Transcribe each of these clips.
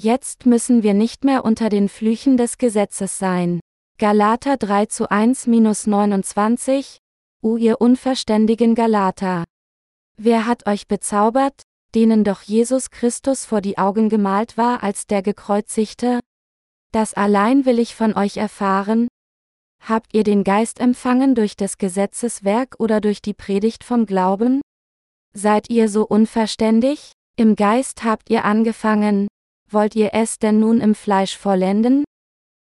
Jetzt müssen wir nicht mehr unter den Flüchen des Gesetzes sein. Galater 3 zu 1 minus 29, U ihr unverständigen Galater. Wer hat euch bezaubert, denen doch Jesus Christus vor die Augen gemalt war als der Gekreuzigte? Das allein will ich von euch erfahren. Habt ihr den Geist empfangen durch des Gesetzes Werk oder durch die Predigt vom Glauben? Seid ihr so unverständig? Im Geist habt ihr angefangen, wollt ihr es denn nun im Fleisch vollenden?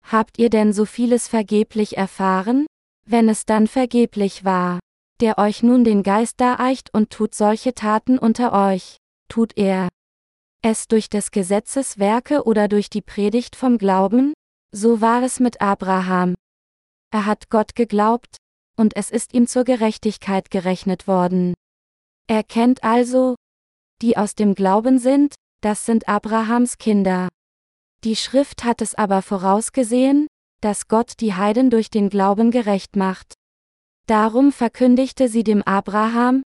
Habt ihr denn so vieles vergeblich erfahren? Wenn es dann vergeblich war, der euch nun den Geist dareicht und tut solche Taten unter euch, tut er es durch des Gesetzes Werke oder durch die Predigt vom Glauben? So war es mit Abraham. Er hat Gott geglaubt, und es ist ihm zur Gerechtigkeit gerechnet worden. Er kennt also, die aus dem Glauben sind, das sind Abrahams Kinder. Die Schrift hat es aber vorausgesehen, dass Gott die Heiden durch den Glauben gerecht macht. Darum verkündigte sie dem Abraham,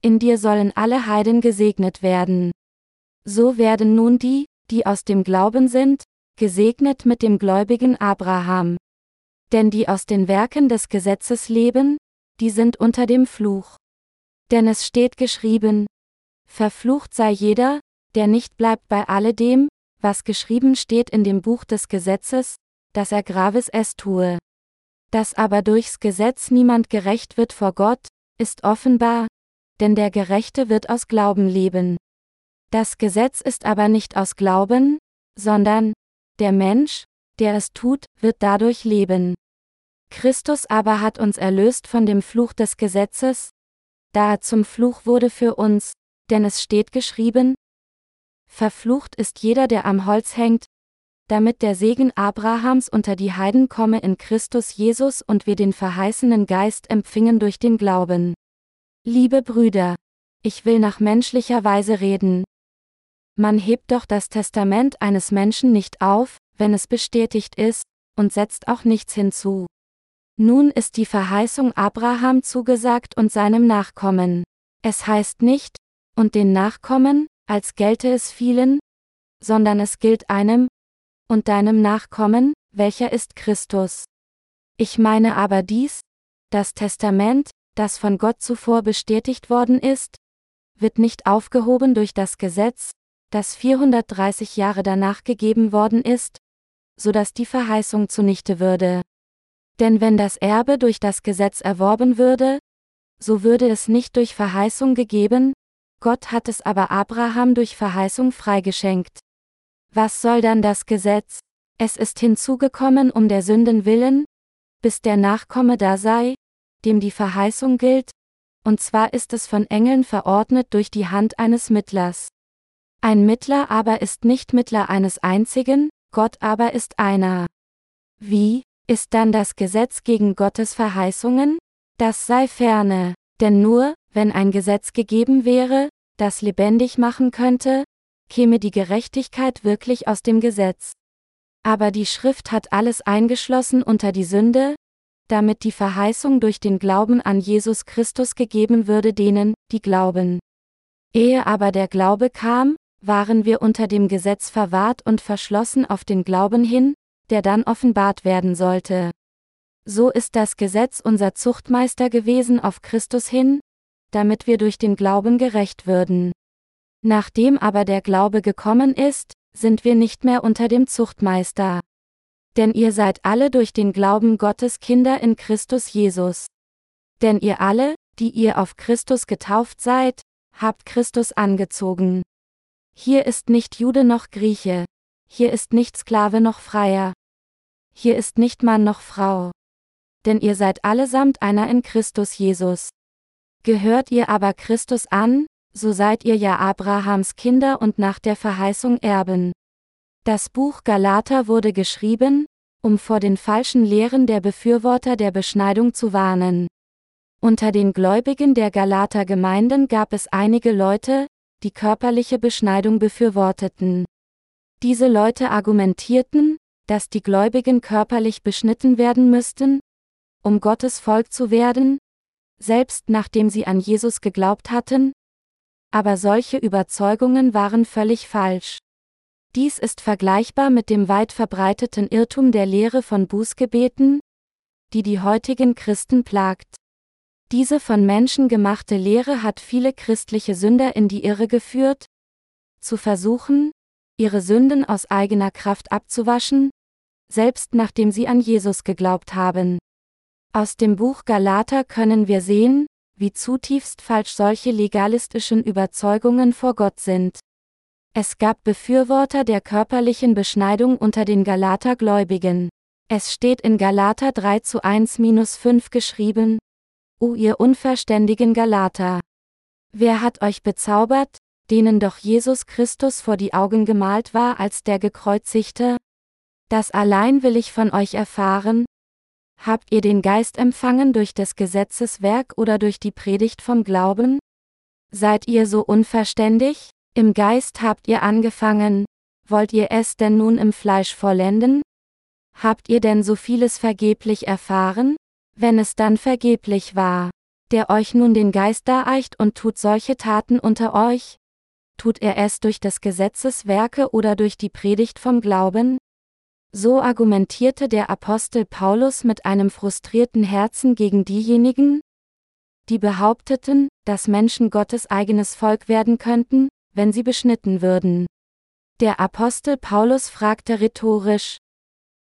in dir sollen alle Heiden gesegnet werden. So werden nun die, die aus dem Glauben sind, gesegnet mit dem gläubigen Abraham. Denn die aus den Werken des Gesetzes leben, die sind unter dem Fluch. Denn es steht geschrieben, Verflucht sei jeder, der nicht bleibt bei alledem, was geschrieben steht in dem Buch des Gesetzes, dass er Graves es tue. Dass aber durchs Gesetz niemand gerecht wird vor Gott, ist offenbar, denn der Gerechte wird aus Glauben leben. Das Gesetz ist aber nicht aus Glauben, sondern, der Mensch, der es tut, wird dadurch leben. Christus aber hat uns erlöst von dem Fluch des Gesetzes, da er zum Fluch wurde für uns, denn es steht geschrieben, Verflucht ist jeder, der am Holz hängt, damit der Segen Abrahams unter die Heiden komme in Christus Jesus und wir den verheißenen Geist empfingen durch den Glauben. Liebe Brüder, ich will nach menschlicher Weise reden. Man hebt doch das Testament eines Menschen nicht auf, wenn es bestätigt ist, und setzt auch nichts hinzu. Nun ist die Verheißung Abraham zugesagt und seinem Nachkommen. Es heißt nicht, und den Nachkommen, als gelte es vielen, sondern es gilt einem, und deinem Nachkommen, welcher ist Christus. Ich meine aber dies, das Testament, das von Gott zuvor bestätigt worden ist, wird nicht aufgehoben durch das Gesetz, das 430 Jahre danach gegeben worden ist, so dass die Verheißung zunichte würde. Denn wenn das Erbe durch das Gesetz erworben würde, so würde es nicht durch Verheißung gegeben, Gott hat es aber Abraham durch Verheißung freigeschenkt. Was soll dann das Gesetz? Es ist hinzugekommen um der Sünden willen, bis der Nachkomme da sei, dem die Verheißung gilt, und zwar ist es von Engeln verordnet durch die Hand eines Mittlers. Ein Mittler aber ist nicht Mittler eines einzigen, Gott aber ist einer. Wie, ist dann das Gesetz gegen Gottes Verheißungen? Das sei ferne, denn nur, wenn ein Gesetz gegeben wäre, das lebendig machen könnte, käme die Gerechtigkeit wirklich aus dem Gesetz. Aber die Schrift hat alles eingeschlossen unter die Sünde, damit die Verheißung durch den Glauben an Jesus Christus gegeben würde denen, die glauben. Ehe aber der Glaube kam, waren wir unter dem Gesetz verwahrt und verschlossen auf den Glauben hin, der dann offenbart werden sollte. So ist das Gesetz unser Zuchtmeister gewesen auf Christus hin, damit wir durch den Glauben gerecht würden. Nachdem aber der Glaube gekommen ist, sind wir nicht mehr unter dem Zuchtmeister. Denn ihr seid alle durch den Glauben Gottes Kinder in Christus Jesus. Denn ihr alle, die ihr auf Christus getauft seid, habt Christus angezogen. Hier ist nicht Jude noch Grieche, hier ist nicht Sklave noch Freier, hier ist nicht Mann noch Frau. Denn ihr seid allesamt einer in Christus Jesus. Gehört ihr aber Christus an, so seid ihr ja Abrahams Kinder und nach der Verheißung Erben. Das Buch Galater wurde geschrieben, um vor den falschen Lehren der Befürworter der Beschneidung zu warnen. Unter den Gläubigen der Galater Gemeinden gab es einige Leute, die körperliche Beschneidung befürworteten. Diese Leute argumentierten, dass die Gläubigen körperlich beschnitten werden müssten, um Gottes Volk zu werden, selbst nachdem sie an Jesus geglaubt hatten? Aber solche Überzeugungen waren völlig falsch. Dies ist vergleichbar mit dem weit verbreiteten Irrtum der Lehre von Bußgebeten, die die heutigen Christen plagt. Diese von Menschen gemachte Lehre hat viele christliche Sünder in die Irre geführt, zu versuchen, ihre Sünden aus eigener Kraft abzuwaschen, selbst nachdem sie an Jesus geglaubt haben. Aus dem Buch Galater können wir sehen, wie zutiefst falsch solche legalistischen Überzeugungen vor Gott sind. Es gab Befürworter der körperlichen Beschneidung unter den Galatergläubigen. Es steht in Galater 3 zu 1-5 geschrieben, O ihr unverständigen Galater! Wer hat euch bezaubert, denen doch Jesus Christus vor die Augen gemalt war als der Gekreuzigte? Das allein will ich von euch erfahren. Habt ihr den Geist empfangen durch des Gesetzes Werk oder durch die Predigt vom Glauben? Seid ihr so unverständig? Im Geist habt ihr angefangen, wollt ihr es denn nun im Fleisch vollenden? Habt ihr denn so vieles vergeblich erfahren? Wenn es dann vergeblich war, der euch nun den Geist dareicht und tut solche Taten unter euch? Tut er es durch des Gesetzes Werke oder durch die Predigt vom Glauben? So argumentierte der Apostel Paulus mit einem frustrierten Herzen gegen diejenigen, die behaupteten, dass Menschen Gottes eigenes Volk werden könnten, wenn sie beschnitten würden. Der Apostel Paulus fragte rhetorisch,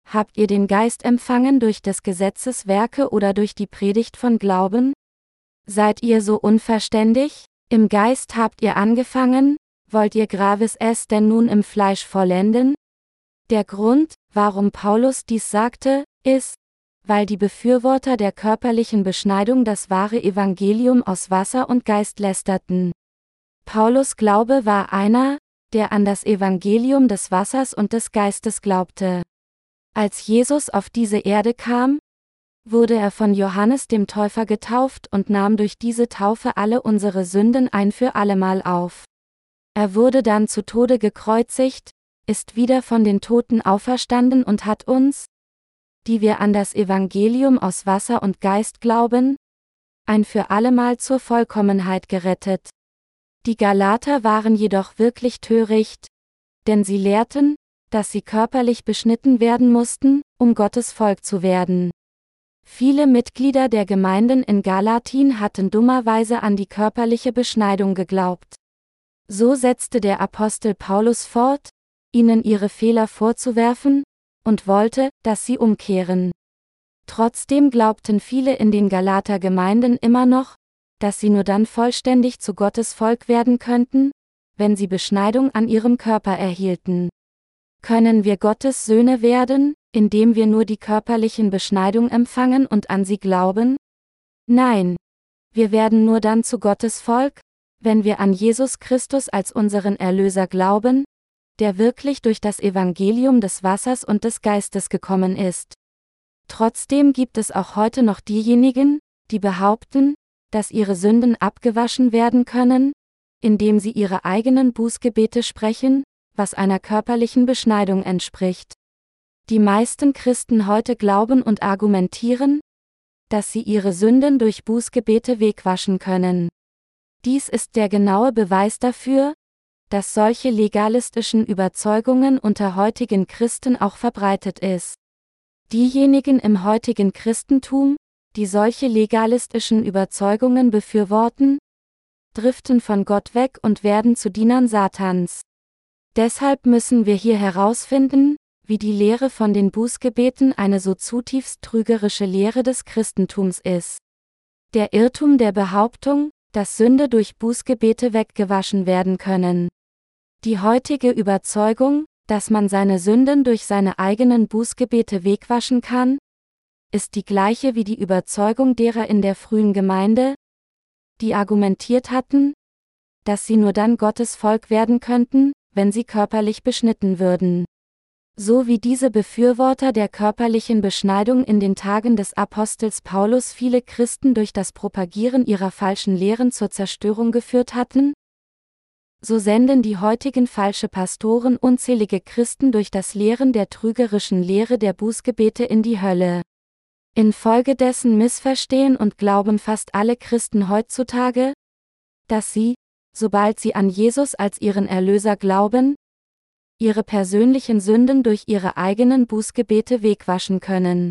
Habt ihr den Geist empfangen durch des Gesetzes Werke oder durch die Predigt von Glauben? Seid ihr so unverständig? Im Geist habt ihr angefangen, wollt ihr Gravis es denn nun im Fleisch vollenden? Der Grund, warum Paulus dies sagte, ist, weil die Befürworter der körperlichen Beschneidung das wahre Evangelium aus Wasser und Geist lästerten. Paulus Glaube war einer, der an das Evangelium des Wassers und des Geistes glaubte. Als Jesus auf diese Erde kam, wurde er von Johannes dem Täufer getauft und nahm durch diese Taufe alle unsere Sünden ein für allemal auf. Er wurde dann zu Tode gekreuzigt, ist wieder von den Toten auferstanden und hat uns, die wir an das Evangelium aus Wasser und Geist glauben, ein für allemal zur Vollkommenheit gerettet. Die Galater waren jedoch wirklich töricht, denn sie lehrten, dass sie körperlich beschnitten werden mussten, um Gottes Volk zu werden. Viele Mitglieder der Gemeinden in Galatin hatten dummerweise an die körperliche Beschneidung geglaubt. So setzte der Apostel Paulus fort, ihnen ihre Fehler vorzuwerfen, und wollte, dass sie umkehren. Trotzdem glaubten viele in den Galater Gemeinden immer noch, dass sie nur dann vollständig zu Gottes Volk werden könnten, wenn sie Beschneidung an ihrem Körper erhielten. Können wir Gottes Söhne werden, indem wir nur die körperlichen Beschneidung empfangen und an sie glauben? Nein. Wir werden nur dann zu Gottes Volk, wenn wir an Jesus Christus als unseren Erlöser glauben, der wirklich durch das Evangelium des Wassers und des Geistes gekommen ist. Trotzdem gibt es auch heute noch diejenigen, die behaupten, dass ihre Sünden abgewaschen werden können, indem sie ihre eigenen Bußgebete sprechen, was einer körperlichen Beschneidung entspricht. Die meisten Christen heute glauben und argumentieren, dass sie ihre Sünden durch Bußgebete wegwaschen können. Dies ist der genaue Beweis dafür, dass solche legalistischen Überzeugungen unter heutigen Christen auch verbreitet ist. Diejenigen im heutigen Christentum, die solche legalistischen Überzeugungen befürworten, driften von Gott weg und werden zu Dienern Satans. Deshalb müssen wir hier herausfinden, wie die Lehre von den Bußgebeten eine so zutiefst trügerische Lehre des Christentums ist. Der Irrtum der Behauptung, dass Sünde durch Bußgebete weggewaschen werden können. Die heutige Überzeugung, dass man seine Sünden durch seine eigenen Bußgebete wegwaschen kann, ist die gleiche wie die Überzeugung derer in der frühen Gemeinde, die argumentiert hatten, dass sie nur dann Gottes Volk werden könnten, wenn sie körperlich beschnitten würden. So wie diese Befürworter der körperlichen Beschneidung in den Tagen des Apostels Paulus viele Christen durch das Propagieren ihrer falschen Lehren zur Zerstörung geführt hatten, so senden die heutigen falsche Pastoren unzählige Christen durch das Lehren der trügerischen Lehre der Bußgebete in die Hölle. Infolgedessen missverstehen und glauben fast alle Christen heutzutage, dass sie, sobald sie an Jesus als ihren Erlöser glauben, ihre persönlichen Sünden durch ihre eigenen Bußgebete wegwaschen können.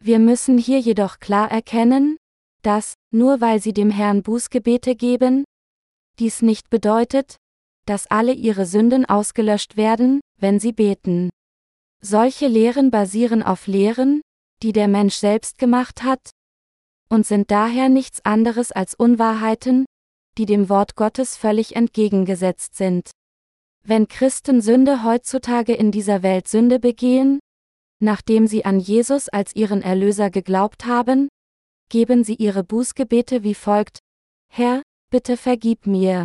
Wir müssen hier jedoch klar erkennen, dass, nur weil sie dem Herrn Bußgebete geben, dies nicht bedeutet, dass alle ihre Sünden ausgelöscht werden, wenn sie beten. Solche Lehren basieren auf Lehren, die der Mensch selbst gemacht hat, und sind daher nichts anderes als Unwahrheiten, die dem Wort Gottes völlig entgegengesetzt sind. Wenn Christen Sünde heutzutage in dieser Welt Sünde begehen, nachdem sie an Jesus als ihren Erlöser geglaubt haben, geben sie ihre Bußgebete wie folgt, Herr, bitte vergib mir.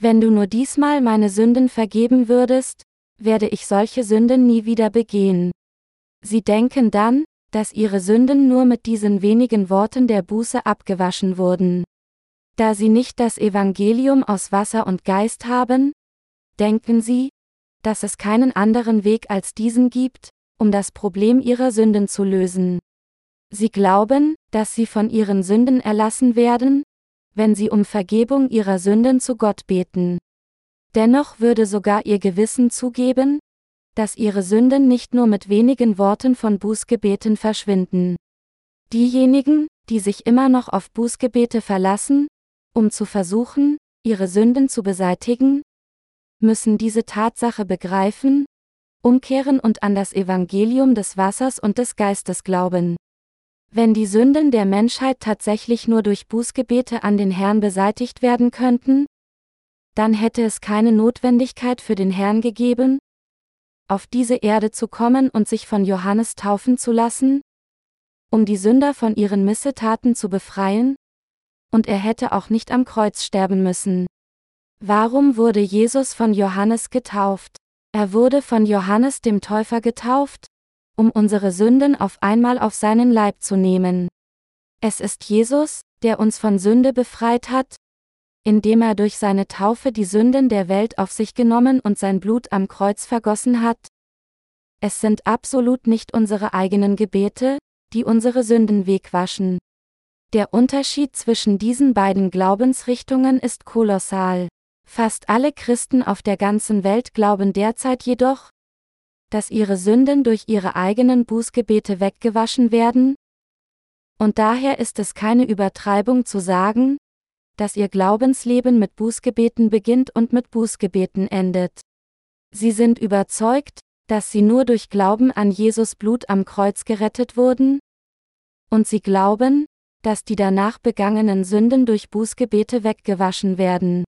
Wenn du nur diesmal meine Sünden vergeben würdest, werde ich solche Sünden nie wieder begehen. Sie denken dann, dass ihre Sünden nur mit diesen wenigen Worten der Buße abgewaschen wurden. Da sie nicht das Evangelium aus Wasser und Geist haben, denken sie, dass es keinen anderen Weg als diesen gibt, um das Problem ihrer Sünden zu lösen. Sie glauben, dass sie von ihren Sünden erlassen werden, wenn sie um Vergebung ihrer Sünden zu Gott beten. Dennoch würde sogar ihr Gewissen zugeben, dass ihre Sünden nicht nur mit wenigen Worten von Bußgebeten verschwinden. Diejenigen, die sich immer noch auf Bußgebete verlassen, um zu versuchen, ihre Sünden zu beseitigen, müssen diese Tatsache begreifen, umkehren und an das Evangelium des Wassers und des Geistes glauben. Wenn die Sünden der Menschheit tatsächlich nur durch Bußgebete an den Herrn beseitigt werden könnten, dann hätte es keine Notwendigkeit für den Herrn gegeben, auf diese Erde zu kommen und sich von Johannes taufen zu lassen, um die Sünder von ihren Missetaten zu befreien, und er hätte auch nicht am Kreuz sterben müssen. Warum wurde Jesus von Johannes getauft? Er wurde von Johannes dem Täufer getauft, um unsere Sünden auf einmal auf seinen Leib zu nehmen. Es ist Jesus, der uns von Sünde befreit hat, indem er durch seine Taufe die Sünden der Welt auf sich genommen und sein Blut am Kreuz vergossen hat? Es sind absolut nicht unsere eigenen Gebete, die unsere Sünden wegwaschen. Der Unterschied zwischen diesen beiden Glaubensrichtungen ist kolossal. Fast alle Christen auf der ganzen Welt glauben derzeit jedoch, dass ihre Sünden durch ihre eigenen Bußgebete weggewaschen werden? Und daher ist es keine Übertreibung zu sagen, dass ihr Glaubensleben mit Bußgebeten beginnt und mit Bußgebeten endet. Sie sind überzeugt, dass sie nur durch Glauben an Jesus Blut am Kreuz gerettet wurden? Und sie glauben, dass die danach begangenen Sünden durch Bußgebete weggewaschen werden.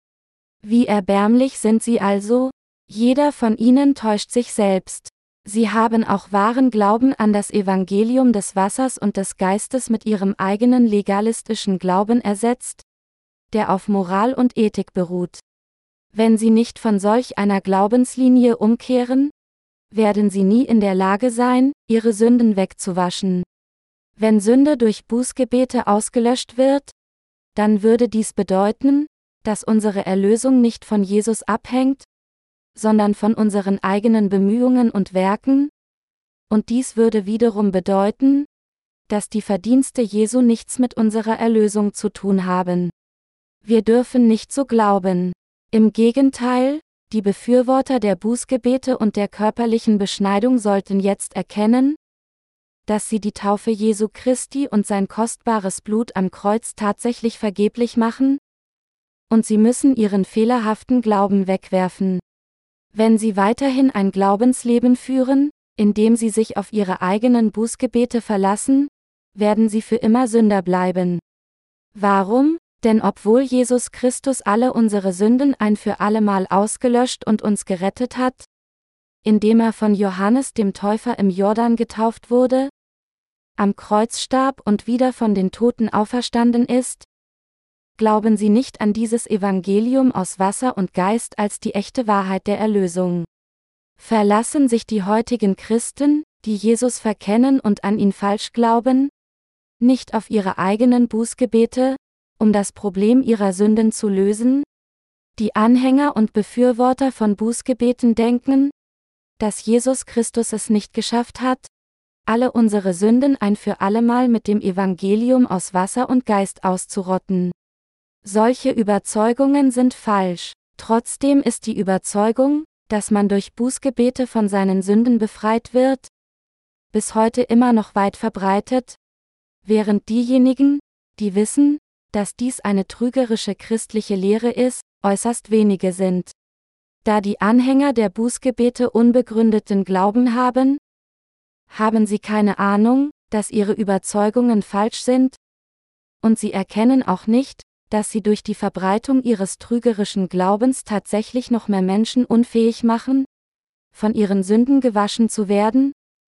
Wie erbärmlich sind sie also? Jeder von ihnen täuscht sich selbst. Sie haben auch wahren Glauben an das Evangelium des Wassers und des Geistes mit ihrem eigenen legalistischen Glauben ersetzt, der auf Moral und Ethik beruht. Wenn sie nicht von solch einer Glaubenslinie umkehren, werden sie nie in der Lage sein, ihre Sünden wegzuwaschen. Wenn Sünde durch Bußgebete ausgelöscht wird, dann würde dies bedeuten, dass unsere Erlösung nicht von Jesus abhängt, sondern von unseren eigenen Bemühungen und Werken, und dies würde wiederum bedeuten, dass die Verdienste Jesu nichts mit unserer Erlösung zu tun haben. Wir dürfen nicht so glauben. Im Gegenteil, die Befürworter der Bußgebete und der körperlichen Beschneidung sollten jetzt erkennen, dass sie die Taufe Jesu Christi und sein kostbares Blut am Kreuz tatsächlich vergeblich machen? Und sie müssen ihren fehlerhaften Glauben wegwerfen. Wenn sie weiterhin ein Glaubensleben führen, indem sie sich auf ihre eigenen Bußgebete verlassen, werden sie für immer Sünder bleiben. Warum? Denn obwohl Jesus Christus alle unsere Sünden ein für allemal ausgelöscht und uns gerettet hat, indem er von Johannes dem Täufer im Jordan getauft wurde, am Kreuz starb und wieder von den Toten auferstanden ist, glauben sie nicht an dieses Evangelium aus Wasser und Geist als die echte Wahrheit der Erlösung. Verlassen sich die heutigen Christen, die Jesus verkennen und an ihn falsch glauben, nicht auf ihre eigenen Bußgebete, um das Problem ihrer Sünden zu lösen? Die Anhänger und Befürworter von Bußgebeten denken, dass Jesus Christus es nicht geschafft hat, alle unsere Sünden ein für allemal mit dem Evangelium aus Wasser und Geist auszurotten. Solche Überzeugungen sind falsch. Trotzdem ist die Überzeugung, dass man durch Bußgebete von seinen Sünden befreit wird? Bis heute immer noch weit verbreitet? Während diejenigen, die wissen, dass dies eine trügerische christliche Lehre ist, äußerst wenige sind. Da die Anhänger der Bußgebete unbegründeten Glauben haben, haben sie keine Ahnung, dass ihre Überzeugungen falsch sind? Und sie erkennen auch nicht, dass sie durch die Verbreitung ihres trügerischen Glaubens tatsächlich noch mehr Menschen unfähig machen, von ihren Sünden gewaschen zu werden,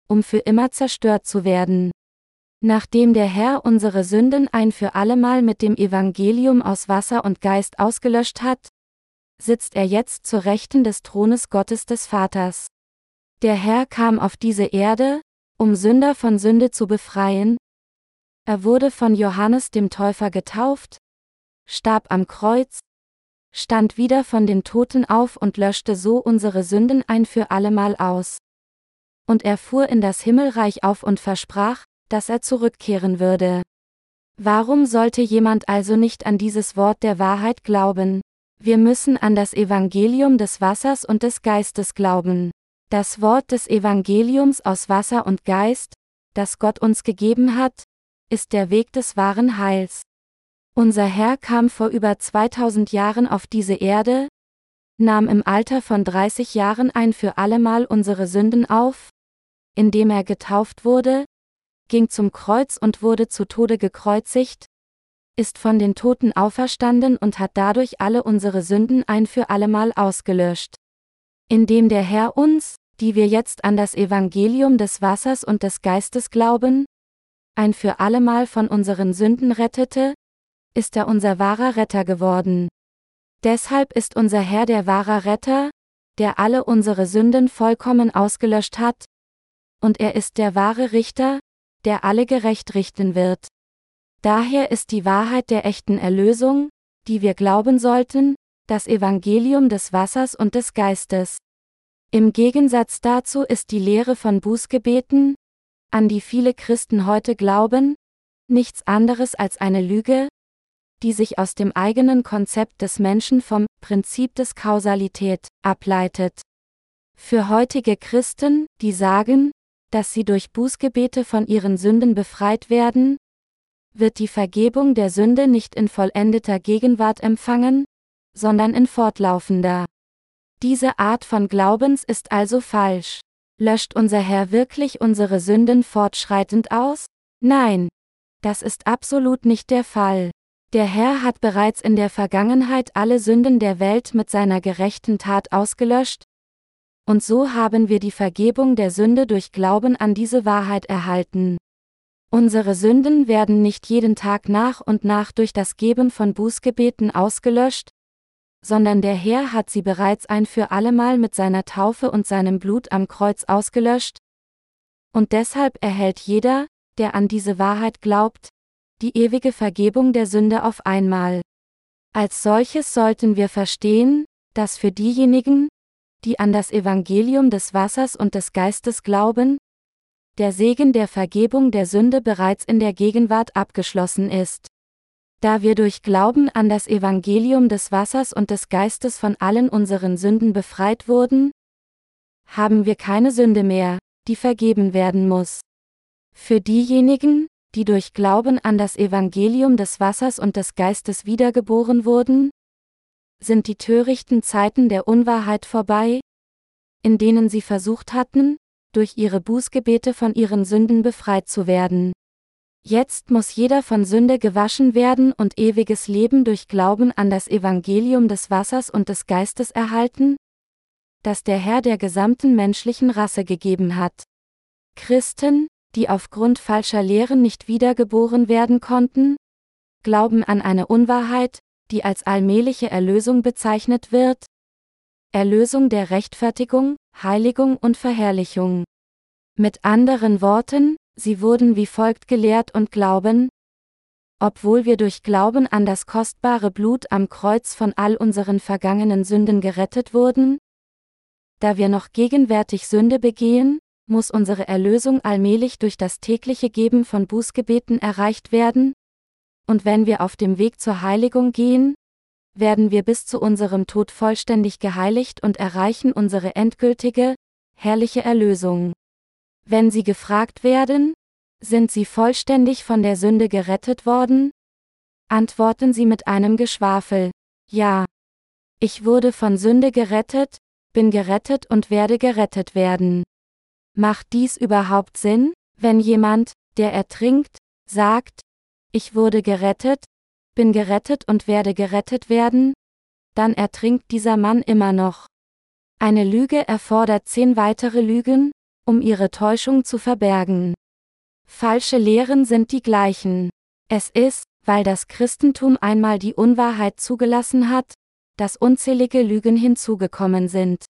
um für immer zerstört zu werden. Nachdem der Herr unsere Sünden ein für allemal mit dem Evangelium aus Wasser und Geist ausgelöscht hat, sitzt er jetzt zur Rechten des Thrones Gottes des Vaters. Der Herr kam auf diese Erde, um Sünder von Sünde zu befreien. Er wurde von Johannes dem Täufer getauft, starb am Kreuz, stand wieder von den Toten auf und löschte so unsere Sünden ein für allemal aus. Und er fuhr in das Himmelreich auf und versprach, dass er zurückkehren würde. Warum sollte jemand also nicht an dieses Wort der Wahrheit glauben? Wir müssen an das Evangelium des Wassers und des Geistes glauben. Das Wort des Evangeliums aus Wasser und Geist, das Gott uns gegeben hat, ist der Weg des wahren Heils. Unser Herr kam vor über 2000 Jahren auf diese Erde, nahm im Alter von 30 Jahren ein für allemal unsere Sünden auf, indem er getauft wurde, ging zum Kreuz und wurde zu Tode gekreuzigt, ist von den Toten auferstanden und hat dadurch alle unsere Sünden ein für allemal ausgelöscht. Indem der Herr uns, die wir jetzt an das Evangelium des Wassers und des Geistes glauben, ein für allemal von unseren Sünden rettete, ist er unser wahrer Retter geworden. Deshalb ist unser Herr der wahre Retter, der alle unsere Sünden vollkommen ausgelöscht hat, und er ist der wahre Richter, der alle gerecht richten wird. Daher ist die Wahrheit der echten Erlösung, die wir glauben sollten, das Evangelium des Wassers und des Geistes. Im Gegensatz dazu ist die Lehre von Bußgebeten, an die viele Christen heute glauben, nichts anderes als eine Lüge, die sich aus dem eigenen Konzept des Menschen vom Prinzip des Kausalität ableitet. Für heutige Christen, die sagen, dass sie durch Bußgebete von ihren Sünden befreit werden, wird die Vergebung der Sünde nicht in vollendeter Gegenwart empfangen, sondern in fortlaufender. Diese Art von Glaubens ist also falsch. Löscht unser Herr wirklich unsere Sünden fortschreitend aus? Nein. Das ist absolut nicht der Fall. Der Herr hat bereits in der Vergangenheit alle Sünden der Welt mit seiner gerechten Tat ausgelöscht, und so haben wir die Vergebung der Sünde durch Glauben an diese Wahrheit erhalten. Unsere Sünden werden nicht jeden Tag nach und nach durch das Geben von Bußgebeten ausgelöscht, sondern der Herr hat sie bereits ein für allemal mit seiner Taufe und seinem Blut am Kreuz ausgelöscht. Und deshalb erhält jeder, der an diese Wahrheit glaubt, die ewige Vergebung der Sünde auf einmal. Als solches sollten wir verstehen, dass für diejenigen, die an das Evangelium des Wassers und des Geistes glauben, der Segen der Vergebung der Sünde bereits in der Gegenwart abgeschlossen ist. Da wir durch Glauben an das Evangelium des Wassers und des Geistes von allen unseren Sünden befreit wurden, haben wir keine Sünde mehr, die vergeben werden muss. Für diejenigen, die durch Glauben an das Evangelium des Wassers und des Geistes wiedergeboren wurden, sind die törichten Zeiten der Unwahrheit vorbei, in denen sie versucht hatten, durch ihre Bußgebete von ihren Sünden befreit zu werden. Jetzt muss jeder von Sünde gewaschen werden und ewiges Leben durch Glauben an das Evangelium des Wassers und des Geistes erhalten, das der Herr der gesamten menschlichen Rasse gegeben hat. Christen, die aufgrund falscher Lehren nicht wiedergeboren werden konnten, glauben an eine Unwahrheit, die als allmähliche Erlösung bezeichnet wird, Erlösung der Rechtfertigung, Heiligung und Verherrlichung. Mit anderen Worten, sie wurden wie folgt gelehrt und glauben, obwohl wir durch Glauben an das kostbare Blut am Kreuz von all unseren vergangenen Sünden gerettet wurden, da wir noch gegenwärtig Sünde begehen, muss unsere Erlösung allmählich durch das tägliche Geben von Bußgebeten erreicht werden, und wenn wir auf dem Weg zur Heiligung gehen, werden wir bis zu unserem Tod vollständig geheiligt und erreichen unsere endgültige, herrliche Erlösung. Wenn Sie gefragt werden, sind Sie vollständig von der Sünde gerettet worden? Antworten Sie mit einem Geschwafel. Ja. Ich wurde von Sünde gerettet, bin gerettet und werde gerettet werden. Macht dies überhaupt Sinn, wenn jemand, der ertrinkt, sagt, ich wurde gerettet, bin gerettet und werde gerettet werden? Dann ertrinkt dieser Mann immer noch. Eine Lüge erfordert zehn weitere Lügen, um ihre Täuschung zu verbergen. Falsche Lehren sind die gleichen. Es ist, weil das Christentum einmal die Unwahrheit zugelassen hat, dass unzählige Lügen hinzugekommen sind.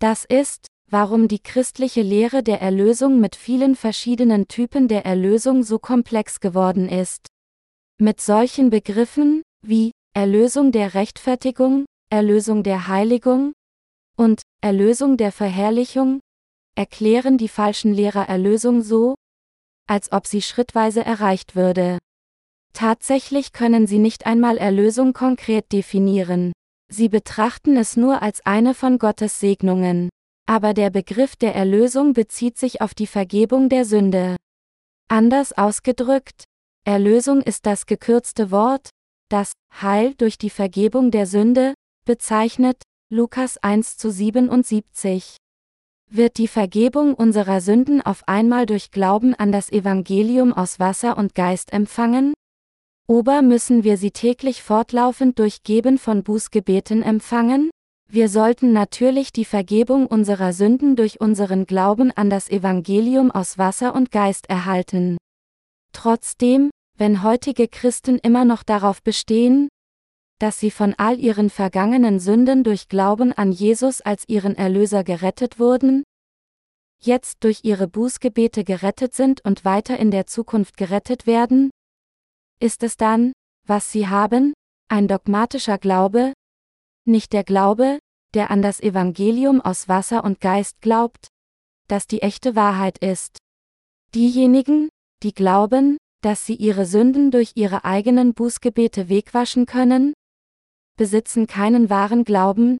Das ist, warum die christliche Lehre der Erlösung mit vielen verschiedenen Typen der Erlösung so komplex geworden ist. Mit solchen Begriffen, wie Erlösung der Rechtfertigung, Erlösung der Heiligung und Erlösung der Verherrlichung, erklären die falschen Lehrer Erlösung so, als ob sie schrittweise erreicht würde. Tatsächlich können sie nicht einmal Erlösung konkret definieren. Sie betrachten es nur als eine von Gottes Segnungen. Aber der Begriff der Erlösung bezieht sich auf die Vergebung der Sünde. Anders ausgedrückt, Erlösung ist das gekürzte Wort, das Heil durch die Vergebung der Sünde bezeichnet, Lukas 1 zu 77. Wird die Vergebung unserer Sünden auf einmal durch Glauben an das Evangelium aus Wasser und Geist empfangen? Ober müssen wir sie täglich fortlaufend durch Geben von Bußgebeten empfangen? Wir sollten natürlich die Vergebung unserer Sünden durch unseren Glauben an das Evangelium aus Wasser und Geist erhalten. Trotzdem, wenn heutige Christen immer noch darauf bestehen, dass sie von all ihren vergangenen Sünden durch Glauben an Jesus als ihren Erlöser gerettet wurden, jetzt durch ihre Bußgebete gerettet sind und weiter in der Zukunft gerettet werden? Ist es dann, was sie haben, ein dogmatischer Glaube? Nicht der Glaube, der an das Evangelium aus Wasser und Geist glaubt, das die echte Wahrheit ist. Diejenigen, die glauben, dass sie ihre Sünden durch ihre eigenen Bußgebete wegwaschen können, besitzen keinen wahren Glauben,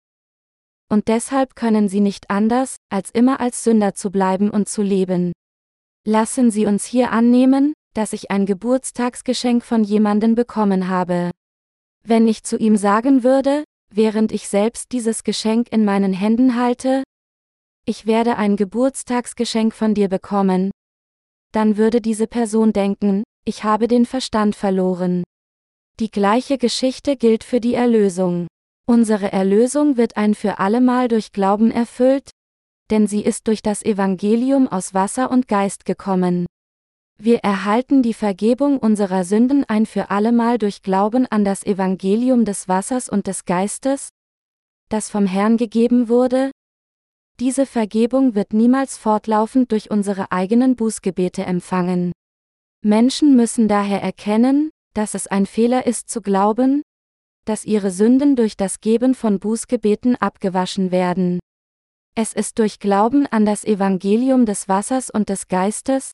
und deshalb können sie nicht anders, als immer als Sünder zu bleiben und zu leben. Lassen Sie uns hier annehmen, dass ich ein Geburtstagsgeschenk von jemanden bekommen habe. Wenn ich zu ihm sagen würde, während ich selbst dieses Geschenk in meinen Händen halte, ich werde ein Geburtstagsgeschenk von dir bekommen, dann würde diese Person denken, ich habe den Verstand verloren. Die gleiche Geschichte gilt für die Erlösung. Unsere Erlösung wird ein für allemal durch Glauben erfüllt, denn sie ist durch das Evangelium aus Wasser und Geist gekommen. Wir erhalten die Vergebung unserer Sünden ein für allemal durch Glauben an das Evangelium des Wassers und des Geistes, das vom Herrn gegeben wurde. Diese Vergebung wird niemals fortlaufend durch unsere eigenen Bußgebete empfangen. Menschen müssen daher erkennen, dass es ein Fehler ist zu glauben, dass ihre Sünden durch das Geben von Bußgebeten abgewaschen werden. Es ist durch Glauben an das Evangelium des Wassers und des Geistes,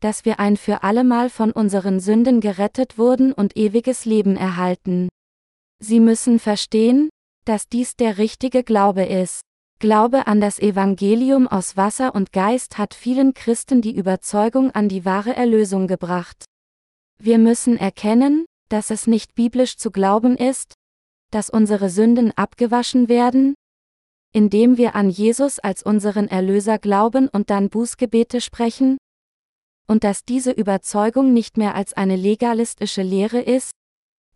dass wir ein für allemal von unseren Sünden gerettet wurden und ewiges Leben erhalten. Sie müssen verstehen, dass dies der richtige Glaube ist. Glaube an das Evangelium aus Wasser und Geist hat vielen Christen die Überzeugung an die wahre Erlösung gebracht. Wir müssen erkennen, dass es nicht biblisch zu glauben ist, dass unsere Sünden abgewaschen werden, indem wir an Jesus als unseren Erlöser glauben und dann Bußgebete sprechen, und dass diese Überzeugung nicht mehr als eine legalistische Lehre ist,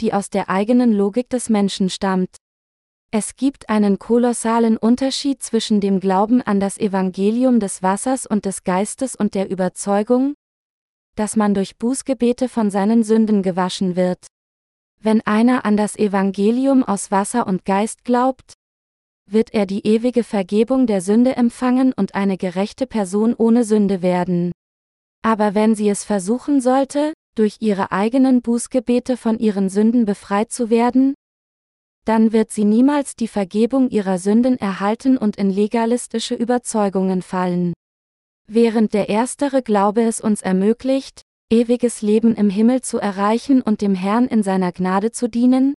die aus der eigenen Logik des Menschen stammt. Es gibt einen kolossalen Unterschied zwischen dem Glauben an das Evangelium des Wassers und des Geistes und der Überzeugung, dass man durch Bußgebete von seinen Sünden gewaschen wird. Wenn einer an das Evangelium aus Wasser und Geist glaubt, wird er die ewige Vergebung der Sünde empfangen und eine gerechte Person ohne Sünde werden. Aber wenn sie es versuchen sollte, durch ihre eigenen Bußgebete von ihren Sünden befreit zu werden, dann wird sie niemals die Vergebung ihrer Sünden erhalten und in legalistische Überzeugungen fallen. Während der erstere Glaube es uns ermöglicht, ewiges Leben im Himmel zu erreichen und dem Herrn in seiner Gnade zu dienen,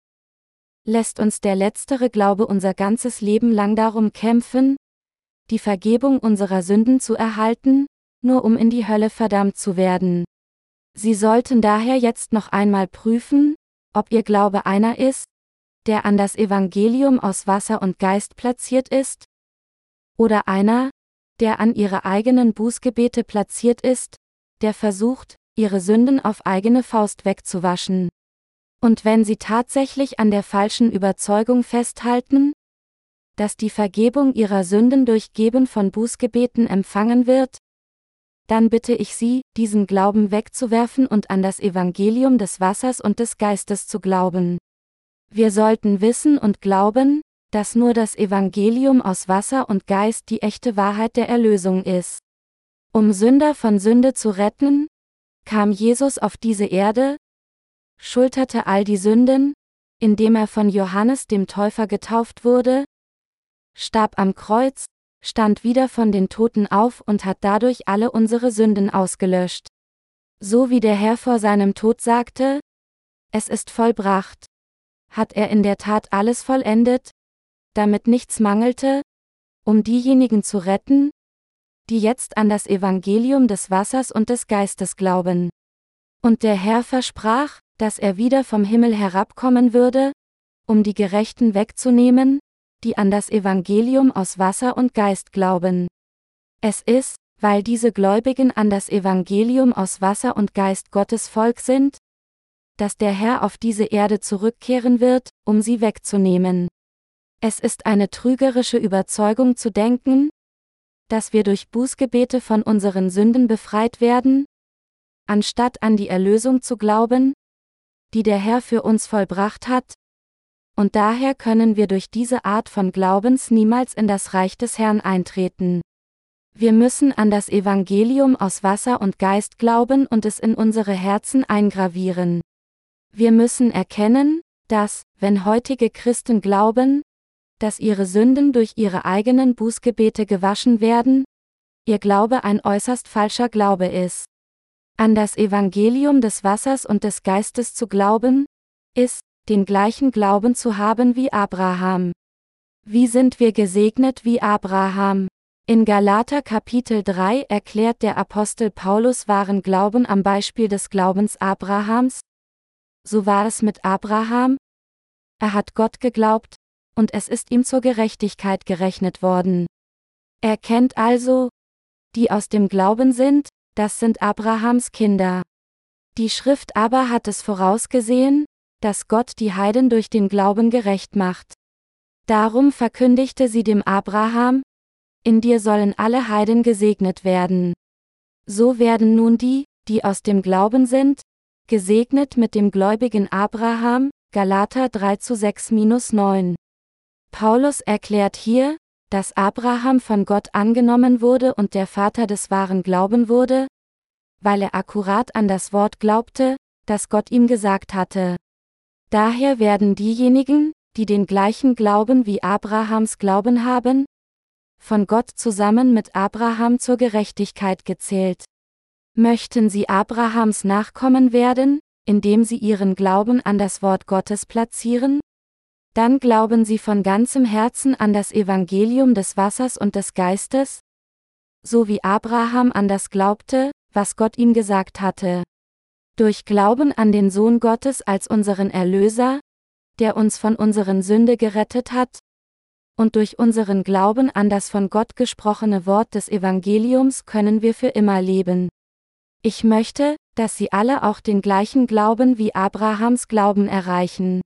lässt uns der letztere Glaube unser ganzes Leben lang darum kämpfen, die Vergebung unserer Sünden zu erhalten, nur um in die Hölle verdammt zu werden. Sie sollten daher jetzt noch einmal prüfen, ob Ihr Glaube einer ist, der an das Evangelium aus Wasser und Geist platziert ist, oder einer, der an Ihre eigenen Bußgebete platziert ist, der versucht, Ihre Sünden auf eigene Faust wegzuwaschen. Und wenn Sie tatsächlich an der falschen Überzeugung festhalten, dass die Vergebung Ihrer Sünden durch Geben von Bußgebeten empfangen wird, dann bitte ich Sie, diesen Glauben wegzuwerfen und an das Evangelium des Wassers und des Geistes zu glauben. Wir sollten wissen und glauben, dass nur das Evangelium aus Wasser und Geist die echte Wahrheit der Erlösung ist. Um Sünder von Sünde zu retten, kam Jesus auf diese Erde, schulterte all die Sünden, indem er von Johannes dem Täufer getauft wurde, starb am Kreuz, stand wieder von den Toten auf und hat dadurch alle unsere Sünden ausgelöscht. So wie der Herr vor seinem Tod sagte, es ist vollbracht, hat er in der Tat alles vollendet, damit nichts mangelte, um diejenigen zu retten, die jetzt an das Evangelium des Wassers und des Geistes glauben. Und der Herr versprach, dass er wieder vom Himmel herabkommen würde, um die Gerechten wegzunehmen, die an das Evangelium aus Wasser und Geist glauben. Es ist, weil diese Gläubigen an das Evangelium aus Wasser und Geist Gottes Volk sind, dass der Herr auf diese Erde zurückkehren wird, um sie wegzunehmen. Es ist eine trügerische Überzeugung zu denken, dass wir durch Bußgebete von unseren Sünden befreit werden, anstatt an die Erlösung zu glauben, die der Herr für uns vollbracht hat, und daher können wir durch diese Art von Glaubens niemals in das Reich des Herrn eintreten. Wir müssen an das Evangelium aus Wasser und Geist glauben und es in unsere Herzen eingravieren. Wir müssen erkennen, dass, wenn heutige Christen glauben, dass ihre Sünden durch ihre eigenen Bußgebete gewaschen werden, ihr Glaube ein äußerst falscher Glaube ist. An das Evangelium des Wassers und des Geistes zu glauben, ist, den gleichen Glauben zu haben wie Abraham. Wie sind wir gesegnet wie Abraham? In Galater Kapitel 3 erklärt der Apostel Paulus wahren Glauben am Beispiel des Glaubens Abrahams. So war es mit Abraham. Er hat Gott geglaubt, und es ist ihm zur Gerechtigkeit gerechnet worden. Er kennt also, die aus dem Glauben sind, das sind Abrahams Kinder. Die Schrift aber hat es vorausgesehen, dass Gott die Heiden durch den Glauben gerecht macht. Darum verkündigte sie dem Abraham, in dir sollen alle Heiden gesegnet werden. So werden nun die, die aus dem Glauben sind, gesegnet mit dem gläubigen Abraham, Galater 3 zu 6 9. Paulus erklärt hier, dass Abraham von Gott angenommen wurde und der Vater des wahren Glauben wurde, weil er akkurat an das Wort glaubte, das Gott ihm gesagt hatte. Daher werden diejenigen, die den gleichen Glauben wie Abrahams Glauben haben, von Gott zusammen mit Abraham zur Gerechtigkeit gezählt. Möchten sie Abrahams Nachkommen werden, indem sie ihren Glauben an das Wort Gottes platzieren? Dann glauben sie von ganzem Herzen an das Evangelium des Wassers und des Geistes, so wie Abraham an das glaubte, was Gott ihm gesagt hatte. Durch Glauben an den Sohn Gottes als unseren Erlöser, der uns von unseren Sünde gerettet hat, und durch unseren Glauben an das von Gott gesprochene Wort des Evangeliums können wir für immer leben. Ich möchte, dass Sie alle auch den gleichen Glauben wie Abrahams Glauben erreichen.